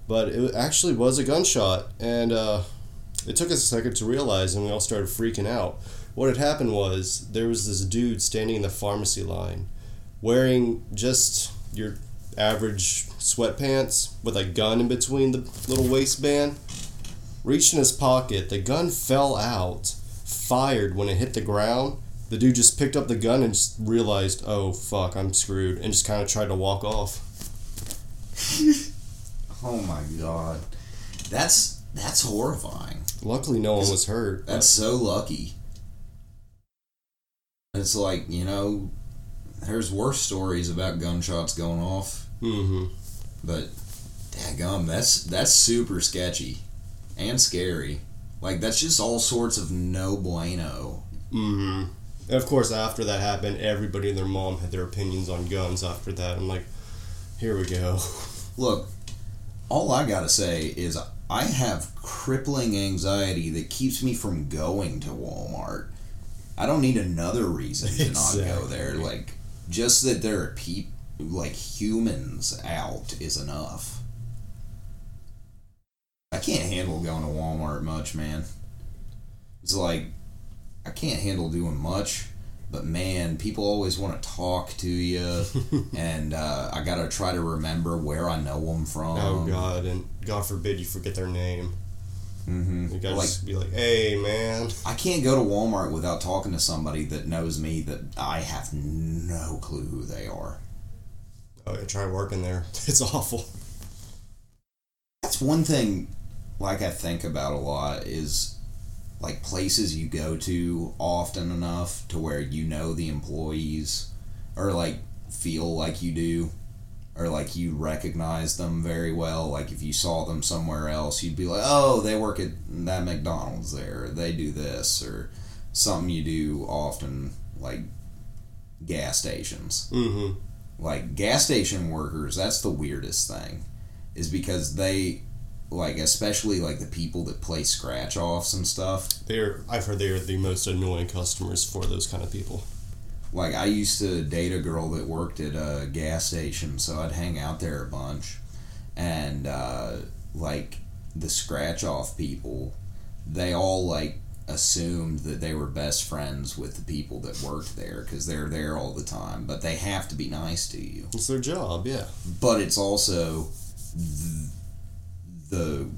But it actually was a gunshot, and uh, it took us a second to realize, and we all started freaking out. What had happened was there was this dude standing in the pharmacy line, wearing just your average sweatpants with a gun in between the little waistband. Reached in his pocket, the gun fell out, fired when it hit the ground. The dude just picked up the gun and just realized, oh fuck, I'm screwed, and just kind of tried to walk off. Oh my god, that's that's horrifying. Luckily, no one was hurt. That's so lucky. It's like you know, there's worse stories about gunshots going off, Mhm. but daggum, that's that's super sketchy and scary. Like that's just all sorts of no bueno. Mm-hmm. And of course, after that happened, everybody and their mom had their opinions on guns. After that, I'm like, here we go. Look, all I gotta say is I have crippling anxiety that keeps me from going to Walmart. I don't need another reason to not go there. Like, just that there are peop like humans out is enough. I can't handle going to Walmart much, man. It's like I can't handle doing much, but man, people always want to talk to you, and uh, I gotta try to remember where I know them from. oh God, and God forbid you forget their name. hmm You gotta Like just be like, hey man. I can't go to Walmart without talking to somebody that knows me that I have no clue who they are. Oh, yeah, try working there. It's awful. That's one thing like I think about a lot is like places you go to often enough to where you know the employees or like feel like you do or like you recognize them very well. Like if you saw them somewhere else you'd be like oh they work at that McDonald's there. They do this or something you do often like gas stations. Mm-hmm. like gas station workers that's the weirdest thing is because they like especially like the people that play scratch offs and stuff They're I've heard they are the most annoying customers for those kind of people. like i used to date a girl that worked at a gas station so i'd hang out there a bunch and uh, like the scratch off people they all like assumed that they were best friends with the people that worked there because they're there all the time but they have to be nice to you It's their job, yeah. but it's also th- the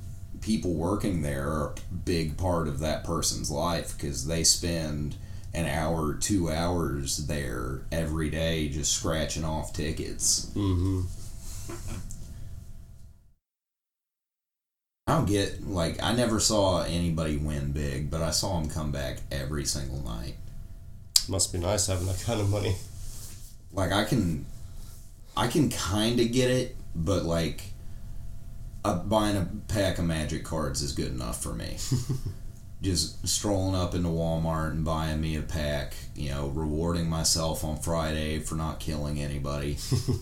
people working there are a big part of that person's life because they spend an hour, two hours there every day just scratching off tickets. Mm-hmm. I don't get like I never saw anybody win big, but I saw them come back every single night. Must be nice having that kind of money. Like I can, I can kind of get it, but like, uh, buying a pack of magic cards is good enough for me. Just strolling up into Walmart and buying me a pack, you know, rewarding myself on Friday for not killing anybody.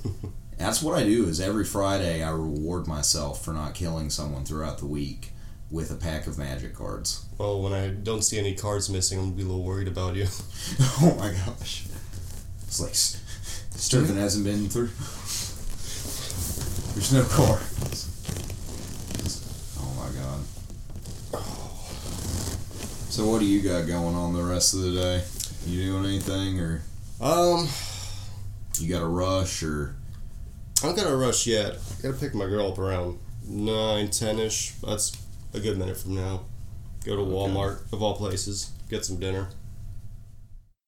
That's what I do. Is every Friday I reward myself for not killing someone throughout the week with a pack of magic cards. Well, when I don't see any cards missing, I'm gonna be a little worried about you. Oh my gosh. It's like Stirvin hasn't been through. There's no cards. So what do you got going on the rest of the day? You doing anything or Um, you got a rush or I don't gotta rush yet. I gotta pick my girl up around nine, ten ish. That's a good minute from now. Go to Okay. Walmart of all places, get some dinner.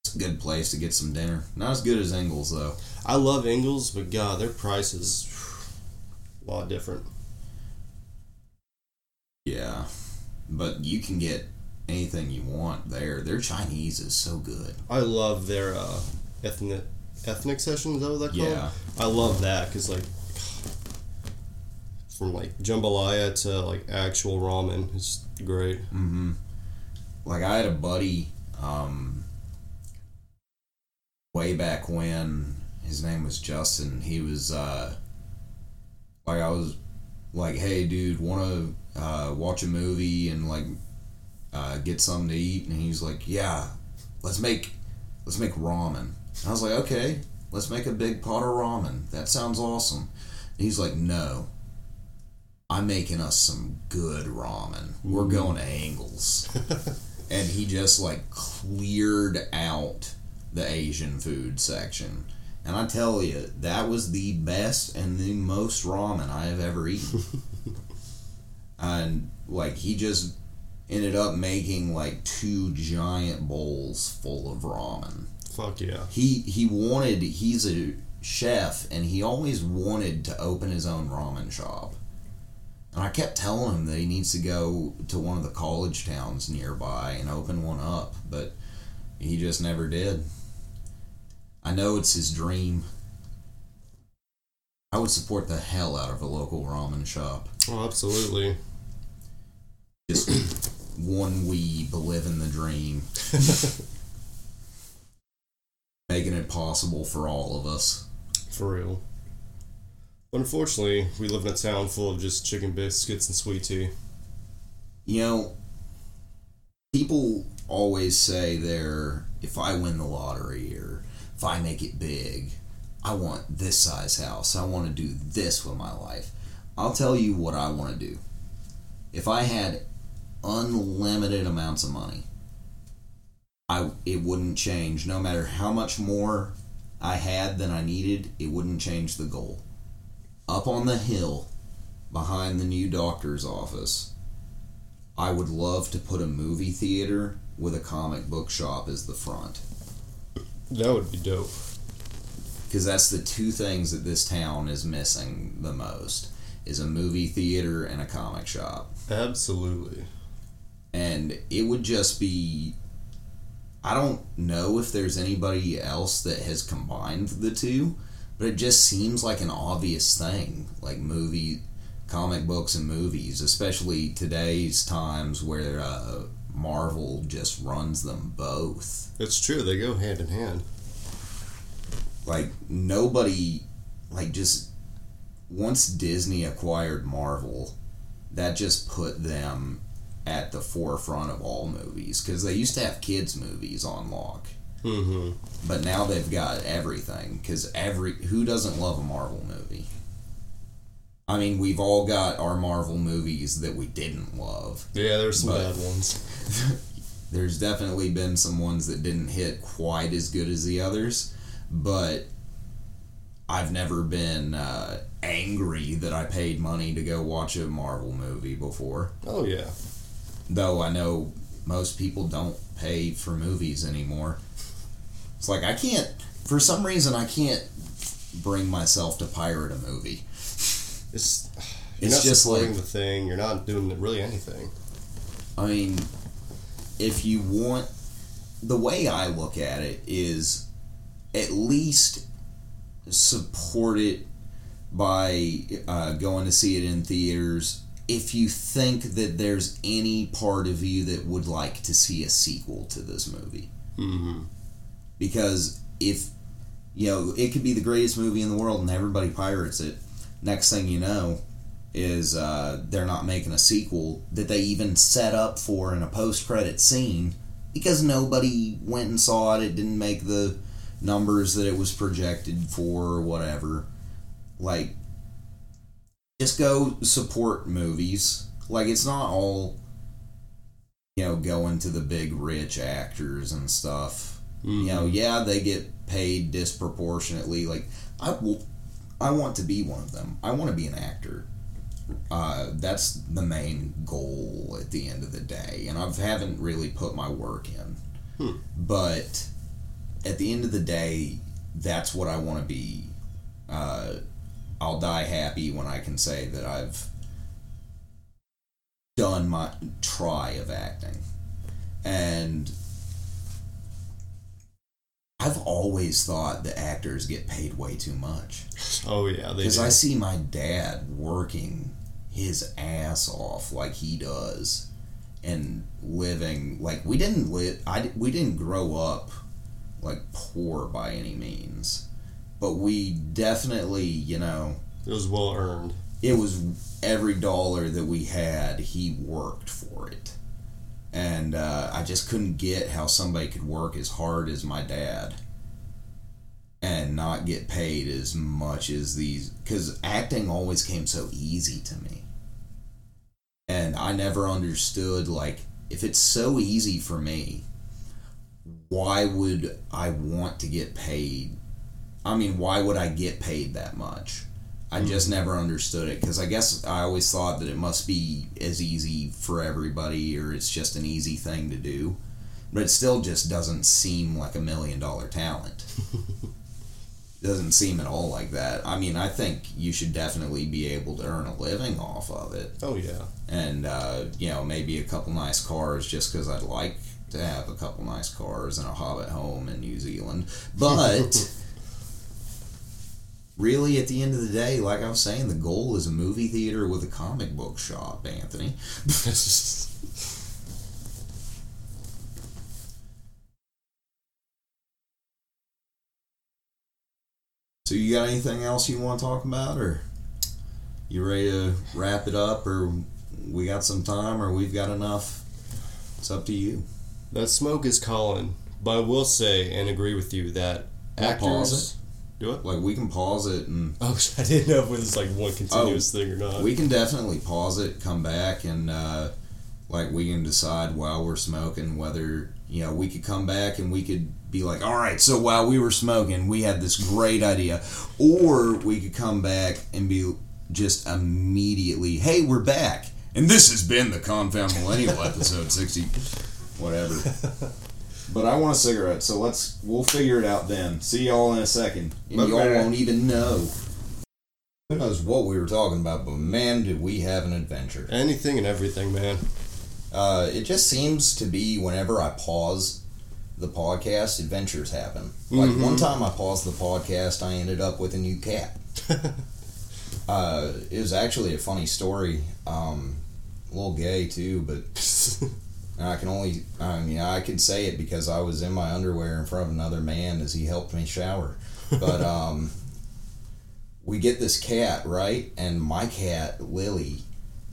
it's a good place to get some dinner. Not as good as Ingles though. I love Ingles, but God, their price is a lot different. Yeah. But you can get anything you want there. Their Chinese is so good. I love their uh, ethnic ethnic session. Is that what that called? Yeah. I love that because like from like jambalaya to like actual ramen, it's great. Mm-hmm. Like I had a buddy, um, way back when his name was Justin. He was uh, like I was like, hey, dude, want to uh, watch a movie and like uh, get something to eat? And he's like, yeah, let's make let's make ramen. And I was like, okay, let's make a big pot of ramen. That sounds awesome. And he's like, no. I'm making us some good ramen. We're going to Ingles. and he just like cleared out the Asian food section. And I tell you, that was the best and the most ramen I have ever eaten. and like he just ended up making like two giant bowls full of ramen. Fuck yeah. He he wanted he's a chef and he always wanted to open his own ramen shop. And I kept telling him that he needs to go to one of the college towns nearby and open one up, but he just never did. I know it's his dream. I would support the hell out of a local ramen shop. Oh, absolutely. Just one weeb living the dream. Making it possible for all of us. For real. But unfortunately, we live in a town full of just chicken biscuits and sweet tea. You know, people always say they're if I win the lottery or if I make it big, I want this size house. I want to do this with my life. I'll tell you what I want to do. If I had unlimited amounts of money, I it wouldn't change no matter how much more I had than I needed, it wouldn't change the goal. Up on the hill behind the new doctor's office, I would love to put a movie theater with a comic book shop as the front. That would be dope. Because that's the two things that this town is missing the most is a movie theater and a comic shop. Absolutely. And it would just be I don't know if there's anybody else that has combined the two, but it just seems like an obvious thing. Like movie comic books and movies, especially today's times where uh, Marvel just runs them both. It's true, they go hand in hand. like nobody like just once Disney acquired Marvel, that just put them at the forefront of all movies because they used to have kids movies on lock, Mm-hmm. but now they've got everything because every who doesn't love a Marvel movie. I mean, we've all got our Marvel movies that we didn't love. Yeah, there's some bad ones. There's definitely been some ones that didn't hit quite as good as the others, but I've never been uh, angry that I paid money to go watch a Marvel movie before. Oh yeah. Though I know most people don't pay for movies anymore. It's like I can't for some reason I can't bring myself to pirate a movie. It's you're It's not just supporting like- the thing. You're not doing really anything. I mean, if you want, the way I look at it is at least support it by uh, going to see it in theaters. If you think that there's any part of you that would like to see a sequel to this movie, Mm-hmm. because if you know it could be the greatest movie in the world and everybody pirates it, next thing you know is uh, they're not making a sequel that they even set up for in a post-credit scene because nobody went and saw it. It didn't make the numbers that it was projected for or whatever. Like, just go support movies. Like, it's not all you know going to the big rich actors and stuff. You know, yeah, they get paid disproportionately. Like, I will, I want to be one of them. I want to be an actor. Uh, that's the main goal at the end of the day, and I haven't really put my work in. Hmm. But at the end of the day, that's what I want to be. Uh, I'll die happy when I can say that I've done my try of acting, and I've always thought that actors get paid way too much. Oh yeah, Because. I see my dad working his ass off like he does, and living like we didn't live. I we didn't grow up like poor by any means, but we definitely, you know, it was well earned. it was every dollar that we had. He worked for it, and uh, I just couldn't get how somebody could work as hard as my dad and not get paid as much as these because acting always came so easy to me and i never understood like if it's so easy for me why would i want to get paid i mean why would i get paid that much i just never understood it because i guess i always thought that it must be as easy for everybody or it's just an easy thing to do but it still just doesn't seem like a million dollar talent doesn't seem at all like that. I mean, I think you should definitely be able to earn a living off of it, Oh yeah. and uh, you know, maybe a couple nice cars just because I'd like to have a couple nice cars and a hobbit home in New Zealand. But really, at the end of the day, like I was saying, the goal is a movie theater with a comic book shop, Anthony. So you got anything else you want to talk about, or you ready to wrap it up, or we got some time, or we've got enough? It's up to you. that smoke is calling, but I will say and agree with you that actors. Do it. Like we can pause it, and Oh, I didn't know if it was like one continuous thing or not. we can definitely pause it, come back, and uh, like we can decide while we're smoking whether you know we could come back and we could be like, all right, so while we were smoking, we had this great idea, or we could come back and be just immediately, hey, we're back, and this has been the Confound Millennial episode sixty, whatever. But I want a cigarette, so let's we'll figure it out then. See y'all in a second, and y'all Okay. won't even know. Who knows what we were talking about, but man, did we have an adventure. Anything and everything, man. Uh, it just seems to be whenever I pause the podcast, adventures happen. Like Mhm. one time I paused the podcast, I ended up with a new cat. uh, it was actually a funny story. Um, a little gay too, but and I can only, I mean, I can say it because I was in my underwear in front of another man as he helped me shower. But um, we get this cat, right? And my cat, Lily,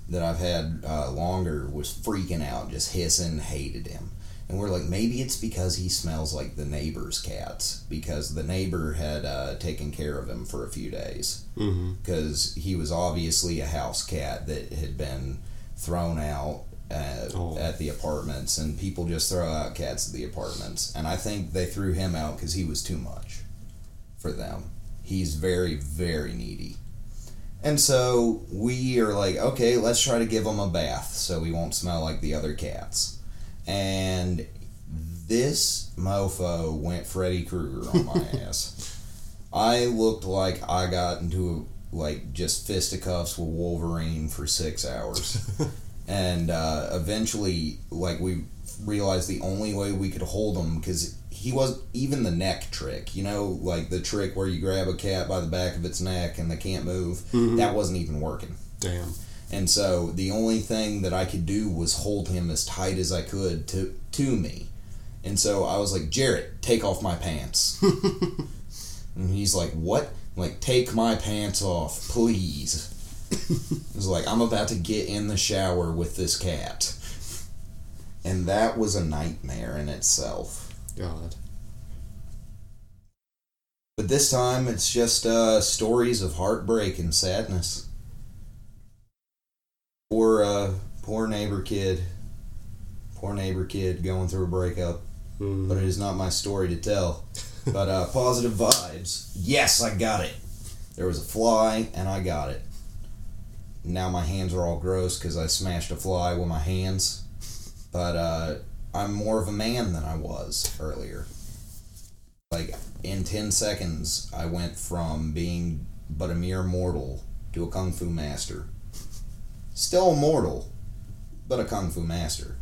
that I've had uh, longer, was freaking out, just hissing, hated him. And we're like, maybe it's because he smells like the neighbor's cats, because the neighbor had uh, taken care of him for a few days because he was obviously a house cat that had been thrown out uh, Oh. at the apartments, and people just throw out cats at the apartments. And I think they threw him out because he was too much for them. He's very, very needy. And so we are like, okay, let's try to give him a bath so he won't smell like the other cats. And this mofo went Freddy Krueger on my ass. I looked like I got into like just fisticuffs with Wolverine for six hours. and uh, eventually, like, we realized the only way we could hold him because he was even the neck trick, you know, like the trick where you grab a cat by the back of its neck and they can't move. That wasn't even working. Damn. And so the only thing that I could do was hold him as tight as I could to to me. And so I was like, Jarrett, take off my pants. and he's like, What? I'm like, take my pants off, please. I was like, I'm about to get in the shower with this cat. And that was a nightmare in itself. God. But this time it's just uh, stories of heartbreak and sadness. Poor, uh, poor neighbor kid. Poor neighbor kid going through a breakup. Mm. But it is not my story to tell. But uh, positive vibes. Yes, I got it. There was a fly, and I got it. Now my hands are all gross because I smashed a fly with my hands. But uh, I'm more of a man than I was earlier. Like, in 10 seconds, I went from being but a mere mortal to a kung fu master. Still a mortal, but a kung fu master.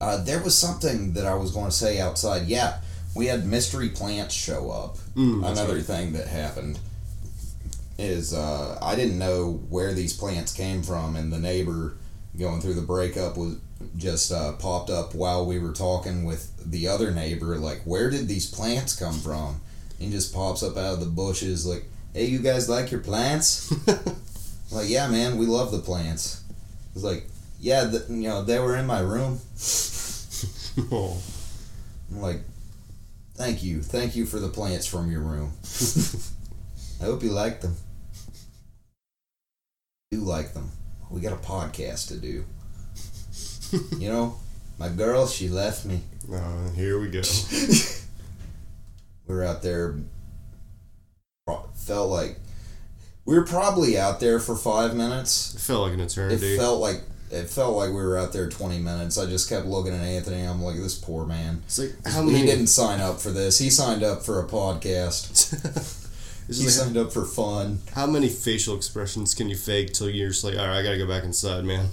Uh, there was something that I was going to say outside. Yeah, we had mystery plants show up. Mm, Another right. thing that happened is uh, I didn't know where these plants came from, and the neighbor going through the breakup was just uh, popped up while we were talking with the other neighbor. Like, where did these plants come from? And he just pops up out of the bushes, like, "Hey, you guys like your plants?" like, yeah, man, we love the plants. It's like, yeah, th- you know, they were in my room. oh. I'm like, thank you, thank you for the plants from your room. I hope you like them. Do like them. We got a podcast to do. you know, my girl, she left me. Uh, here we go. We were out there. Felt like we were probably out there for five minutes. It felt like an eternity. It felt like it felt like we were out there twenty minutes. I just kept looking at Anthony. I'm like, this poor man. it's like how He didn't sign up for this. He signed up for a podcast. It's He like, signed up for fun. how many facial expressions can you fake till you're just like, all right, I gotta go back inside, man.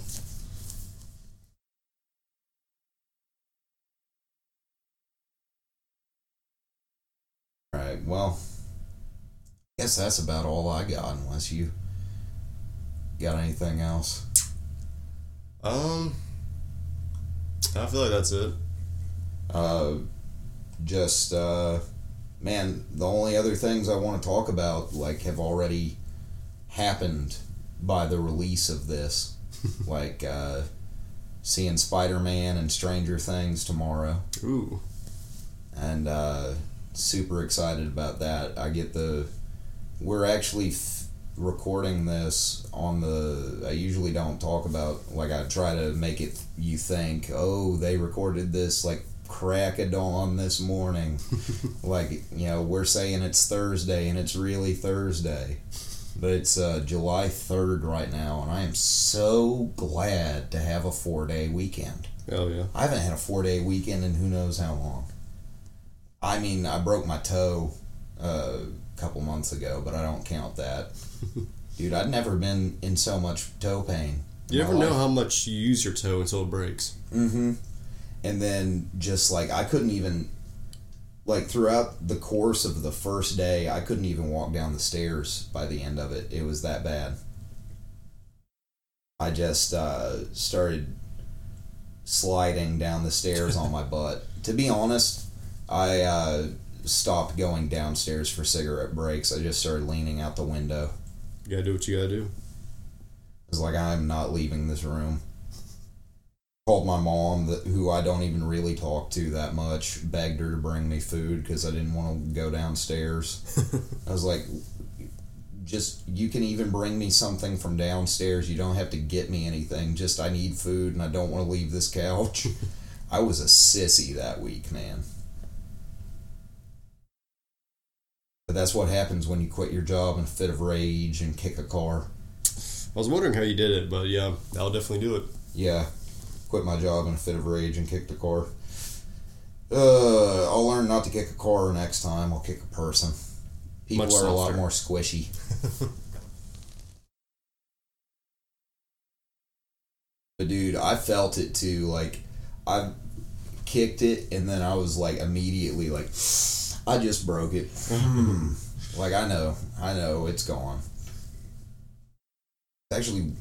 All right. Well, I guess that's about all I got. Unless you got anything else. Um, I feel like that's it. Uh, just uh, man, the only other things I want to talk about like have already happened by the release of this, like uh, seeing Spider Man and Stranger Things tomorrow. Ooh, and uh, super excited about that. I get the. We're actually f- recording this on the. I usually don't talk about like I try to make it. You think, oh, they recorded this like crack of dawn this morning, like you know we're saying it's Thursday and it's really Thursday. But it's uh, July 3rd right now, and I am so glad to have a four day weekend. hell yeah. I haven't had a four day weekend in who knows how long. I mean, I broke my toe uh, a couple months ago, but I don't count that. Dude, I'd never been in so much toe pain. You never know how much you use your toe until it breaks. Mm-hmm. And then just like I couldn't even like throughout the course of the first day, I couldn't even walk down the stairs by the end of it. It was that bad. I just uh, started sliding down the stairs on my butt. To be honest, I uh, stopped going downstairs for cigarette breaks. I just started leaning out the window. You gotta do what you gotta do. I was like, I'm not leaving this room. Called my mom, that, who I don't even really talk to that much, begged her to bring me food because I didn't want to go downstairs. I was like, just, you can even bring me something from downstairs. You don't have to get me anything. Just, I need food and I don't want to leave this couch. I was a sissy that week, man. But that's what happens when you quit your job in a fit of rage and kick a car. I was wondering how you did it, but yeah, I'll definitely do it. Yeah, quit my job in a fit of rage and kick the car. Uh, I'll learn not to kick a car next time. I'll kick a person. People Much are a lot more squishy. but dude, I felt it too. Like, I kicked it, and then I was like immediately like, I just broke it. Hmm. like I know, I know it's gone. Actually,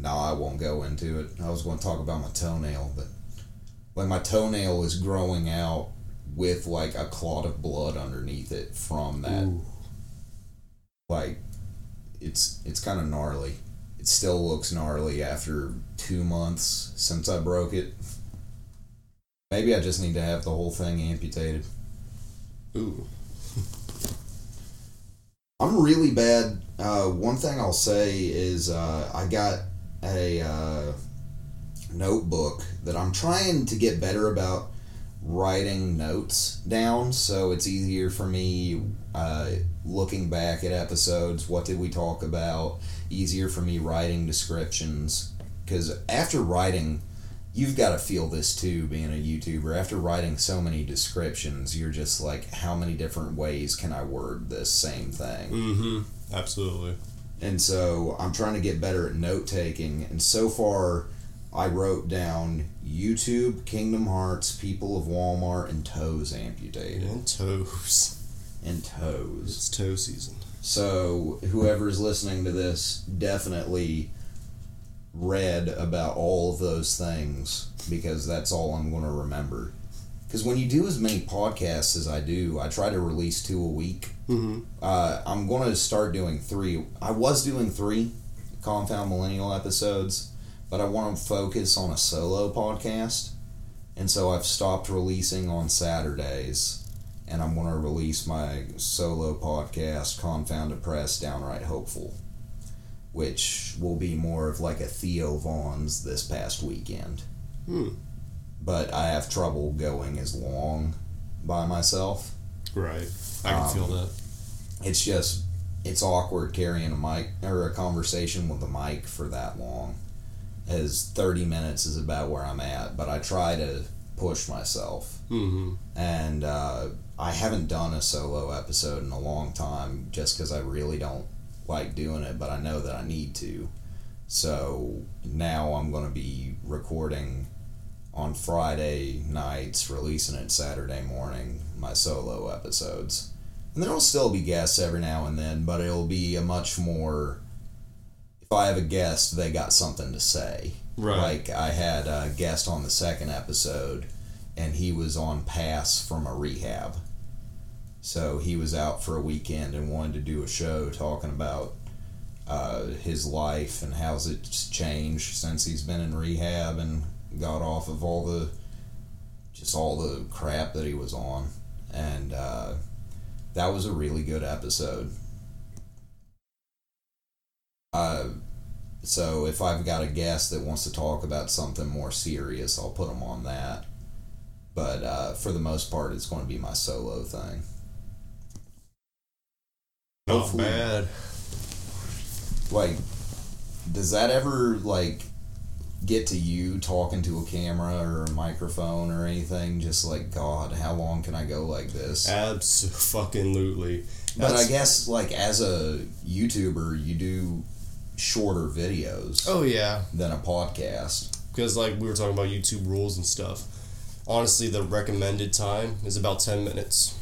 no, I won't go into it. I was going to talk about my toenail, but like my toenail is growing out with like a clot of blood underneath it from that. Ooh. Like, it's it's kind of gnarly. It still looks gnarly after two months since I broke it. Maybe I just need to have the whole thing amputated. Ooh. I'm really bad. Uh, one thing I'll say is uh, I got a uh, notebook that I'm trying to get better about writing notes down so it's easier for me uh, looking back at episodes. What did we talk about? Easier for me writing descriptions. Because after writing, you've got to feel this too, being a YouTuber. After writing so many descriptions, you're just like, how many different ways can I word this same thing? Mm-hmm. Absolutely. And so I'm trying to get better at note taking. And so far, I wrote down YouTube, Kingdom Hearts, People of Walmart, and toes amputated. And toes. And toes. It's toe season. So whoever's listening to this definitely read about all of those things because that's all I'm going to remember. Because when you do as many podcasts as I do, I try to release two a week. Mm-hmm. Uh, I'm going to start doing three. I was doing three Confound Millennial episodes, but I want to focus on a solo podcast. And so I've stopped releasing on Saturdays. And I'm going to release my solo podcast, Confound Press Downright Hopeful, which will be more of like a Theo Von's this past weekend. Hmm. But I have trouble going as long by myself Right. I can Um, feel that. it's just it's awkward carrying a mic or a conversation with a mic for that long as 30 minutes is about where i'm at but i try to push myself Mm-hmm. and uh, i haven't done a solo episode in a long time just because i really don't like doing it but i know that i need to so now i'm going to be recording on friday nights releasing it saturday morning my solo episodes and there'll still be guests every now and then, but it'll be a much more. If I have a guest, they got something to say. Right. Like I had a guest on the second episode, and he was on pass from a rehab. So he was out for a weekend and wanted to do a show talking about uh, his life and how's it's changed since he's been in rehab and got off of all the just all the crap that he was on and uh, that was a really good episode. Uh, so if I've got a guest that wants to talk about something more serious, I'll put them on that. But uh, for the most part, it's going to be my solo thing. Not Hopefully- bad. Like, does that ever like get to you talking to a camera or a microphone or anything? Just like, God, how long can I go like this? Absolutely. But I guess like as a YouTuber, you do shorter videos Oh yeah, than a podcast. because like we were talking about YouTube rules and stuff. Honestly, the recommended time is about ten minutes.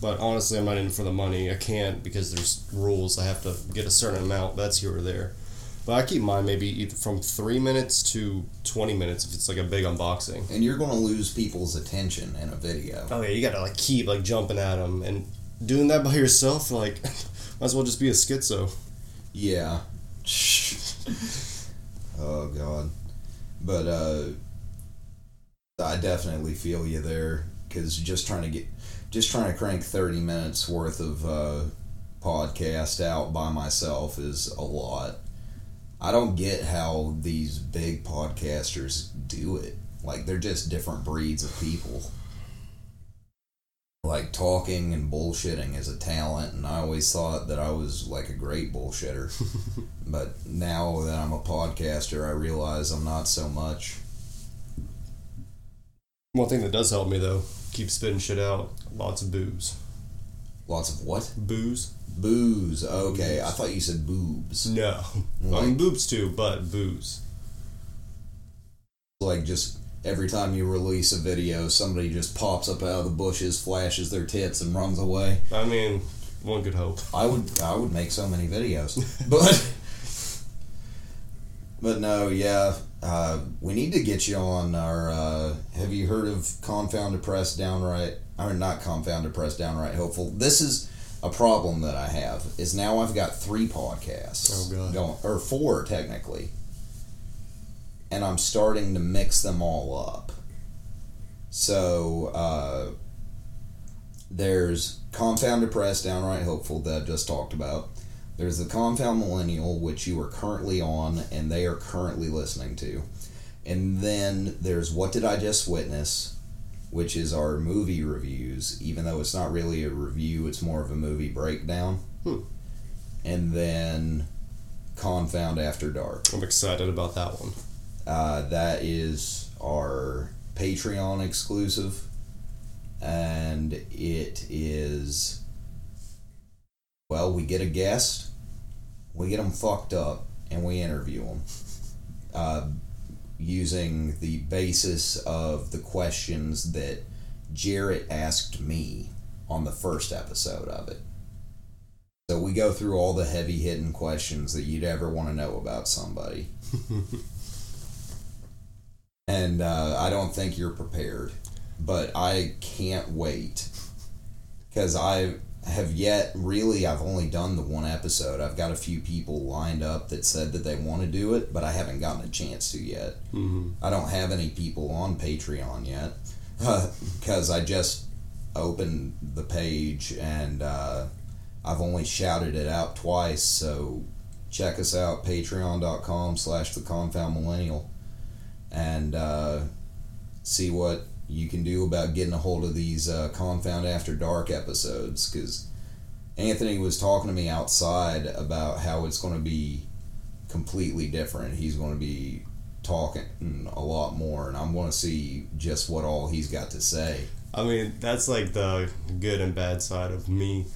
But honestly, I'm not in for the money. I can't because there's rules. I have to get a certain amount. That's here or there. But I keep mine maybe either from three minutes to twenty minutes if it's like a big unboxing. And you're going to lose people's attention in a video. Oh yeah, you gotta like keep like jumping at them and doing that by yourself. Like, might as well just be a schizo. Yeah. oh god. But uh I definitely feel you there cuz just trying to get just trying to crank 30 minutes worth of uh podcast out by myself is a lot. I don't get how these big podcasters do it. Like they're just different breeds of people. like talking and bullshitting is a talent, and I always thought that I was like a great bullshitter. but now that I'm a podcaster, I realize I'm not so much. One thing that does help me though, keep spitting shit out. Lots of booze. Lots of what? Booze? Booze. Okay, I thought you said boobs. No. I mean boobs too, but booze. Like just every time you release a video, somebody just pops up out of the bushes, flashes their tits, and runs away. I mean, one could hope. I would I would make so many videos, but but no, yeah, uh, we need to get you on our. Uh, have you heard of Confounded Press Downright? Or not Confounded Press Downright Hopeful. This is a problem that I have. Is now I've got three podcasts Oh, God. going or four technically, and I'm starting to mix them all up. So. Uh, there's Confound Depressed, Downright Hopeful that I just talked about. There's the Confound Millennial, which you are currently on and they are currently listening to. And then there's What Did I Just Witness, which is our movie reviews, even though it's not really a review, it's more of a movie breakdown. Hmm. And then Confound After Dark. I'm excited about that one. Uh, that is our Patreon exclusive, and it is well, we get a guest, we get them fucked up, and we interview them uh, using the basis of the questions that Jarrett asked me on the first episode of it. So we go through all the heavy hitting questions that you'd ever want to know about somebody and uh, I don't think you're prepared. But I can't wait because I have yet really. I've only done the one episode. I've got a few people lined up that said that they want to do it, but I haven't gotten a chance to yet. Mm-hmm. I don't have any people on Patreon yet because I just opened the page and uh, I've only shouted it out twice. So check us out patreon.com slash the confound millennial and uh, see what you can do about getting a hold of these uh, confound after dark episodes because anthony was talking to me outside about how it's going to be completely different he's going to be talking a lot more and i'm going to see just what all he's got to say I mean, that's like the good and bad side of me.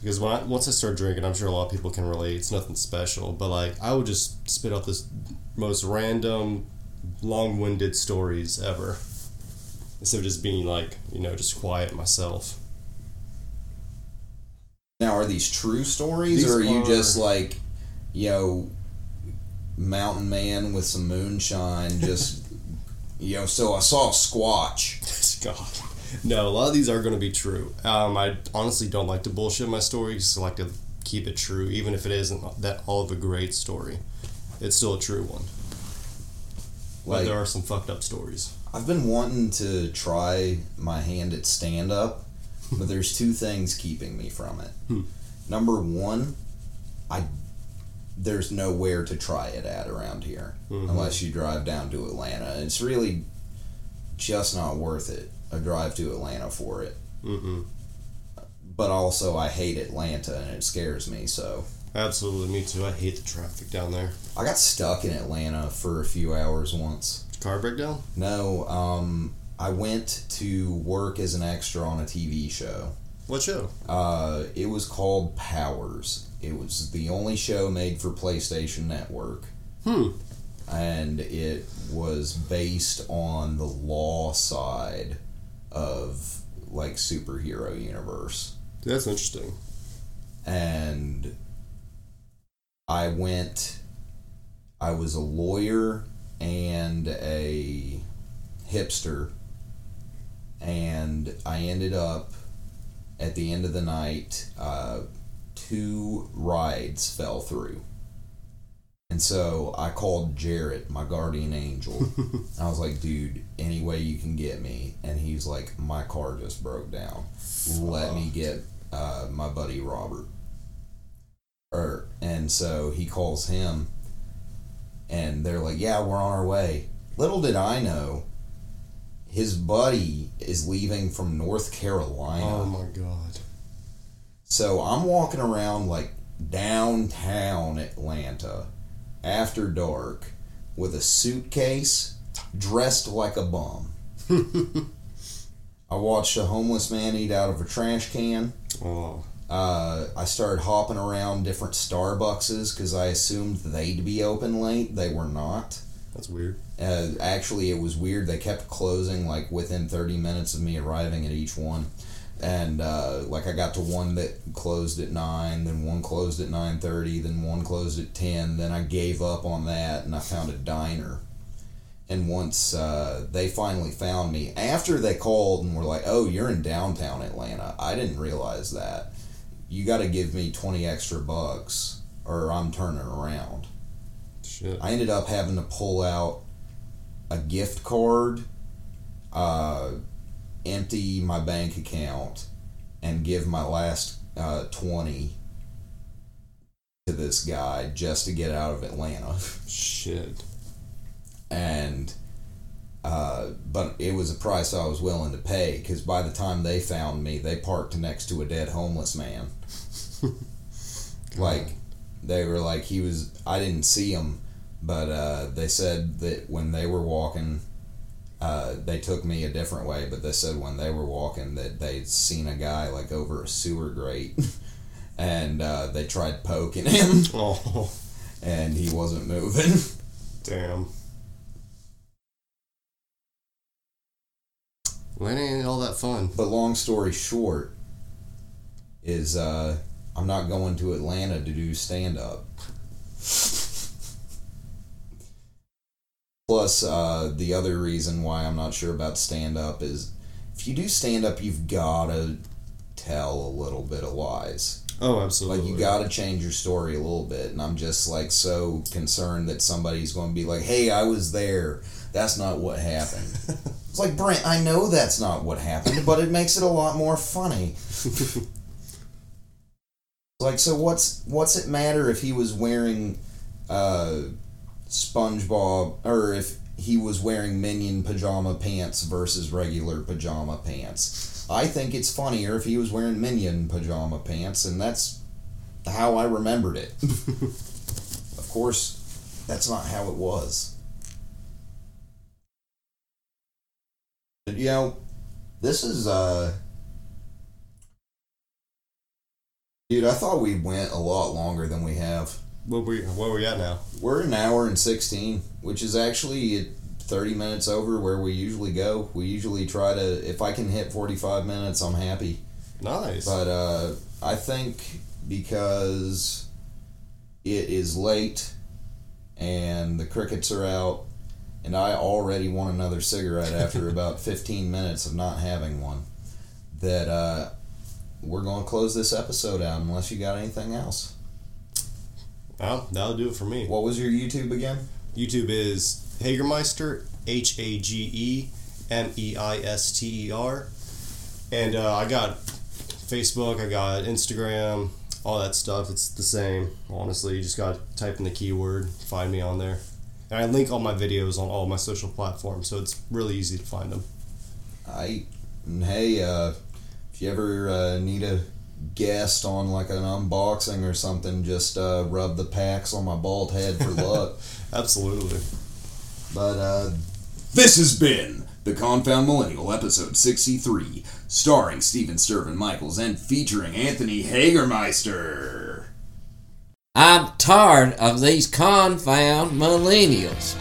Because when I, once I start drinking, I'm sure a lot of people can relate. It's nothing special, but like I would just spit out this most random, long-winded stories ever, instead of just being like you know just quiet myself. now are these true stories These or are you just like you know mountain man with some moonshine just you know so i saw a squatch God. No, a lot of these are going to be true. Um, I honestly don't like to bullshit my stories. I like to keep it true, even if it isn't that all of a great story. It's still a true one. But there are some fucked up stories. I've been wanting to try my hand at stand up, but there's two things keeping me from it. Hmm. Number one, I there's nowhere to try it at around here Mhm. unless you drive down to Atlanta. It's really just not worth it a drive to Atlanta for it. Mm-mm. But also, I hate Atlanta and it scares me. So Absolutely, me too. I hate the traffic down there. I got stuck in Atlanta for a few hours once. Car breakdown? No, um, I went to work as an extra on a TV show. What show? Uh, it was called Powers. It was the only show made for PlayStation Network, Hmm. and it was based on the law side of like superhero universe. That's interesting. And I went. I was a lawyer and a hipster, and I ended up at the end of the night. Uh, two rides fell through. And so I called Jarrett, my guardian angel. I was like, dude, any way you can get me. And he's like, my car just broke down. Let me get uh, my buddy Robert. Or, and so he calls him, and they're like, yeah, we're on our way. Little did I know, his buddy is leaving from North Carolina. Oh my god. So I'm walking around like downtown Atlanta after dark with a suitcase dressed like a bum. I watched a homeless man eat out of a trash can. Oh. Uh, I started hopping around different Starbuckses because I assumed they'd be open late. They were not. That's weird. Uh, actually, it was weird. They kept closing like within 30 minutes of me arriving at each one. And uh, like I got to one that closed at 9, then one closed at 9.30, then one closed at 10. Then I gave up on that and I found a diner. And once uh, they finally found me, after they called and were like, oh, you're in downtown Atlanta, I didn't realize that. You got to give me 20 extra bucks or I'm turning around. Shit. I ended up having to pull out a gift card, uh, empty my bank account, and give my last uh, 20 to this guy just to get out of Atlanta. Shit. and uh, but it was a price I was willing to pay because by the time they found me, they parked next to a dead homeless man. like they were like he was. I didn't see him, but uh, they said that when they were walking, uh, they took me a different way. But they said when they were walking that they'd seen a guy like over a sewer grate, and uh, they tried poking him, Oh. and he wasn't moving. Damn. Well, it ain't all that fun. But long story short, is uh, I'm not going to Atlanta to do stand up. Plus, uh, the other reason why I'm not sure about stand up is if you do stand up, you've got to tell a little bit of lies. Oh, absolutely. Like, you got to change your story a little bit. And I'm just like so concerned that somebody's going to be like, hey, I was there. That's not what happened. It's like, Brent, I know that's not what happened, but it makes it a lot more funny. like, so what's what's it matter if he was wearing uh, SpongeBob or if he was wearing Minion pajama pants versus regular pajama pants? I think it's funnier if he was wearing Minion pajama pants, and that's how I remembered it. of course, that's not how it was. You know, this is uh Dude, I thought we went a lot longer than we have. What we where we at now? We're an hour and 16, which is actually 30 minutes over where we usually go. We usually try to if I can hit 45 minutes, I'm happy. Nice. But uh I think because it is late and the crickets are out and I already want another cigarette after about 15 minutes of not having one that uh we're going to close this episode out unless you got anything else. well, that'll do it for me. What was your YouTube again? YouTube is Hagermeister, H A G E M E I S T E R. And uh, I got Facebook, I got Instagram, all that stuff. It's the same. Honestly, you just got to type in the keyword, find me on there. And I link all my videos on all my social platforms, so it's really easy to find them. I hey, uh, if you ever uh, need a guest on like an unboxing or something, just uh, rub the packs on my bald head for luck. Absolutely. But uh, this has been the Confound Millennial, episode sixty-three, starring Steven Stirvin Michaels and featuring Anthony Hagermeister. I'm tired of these confound millennials.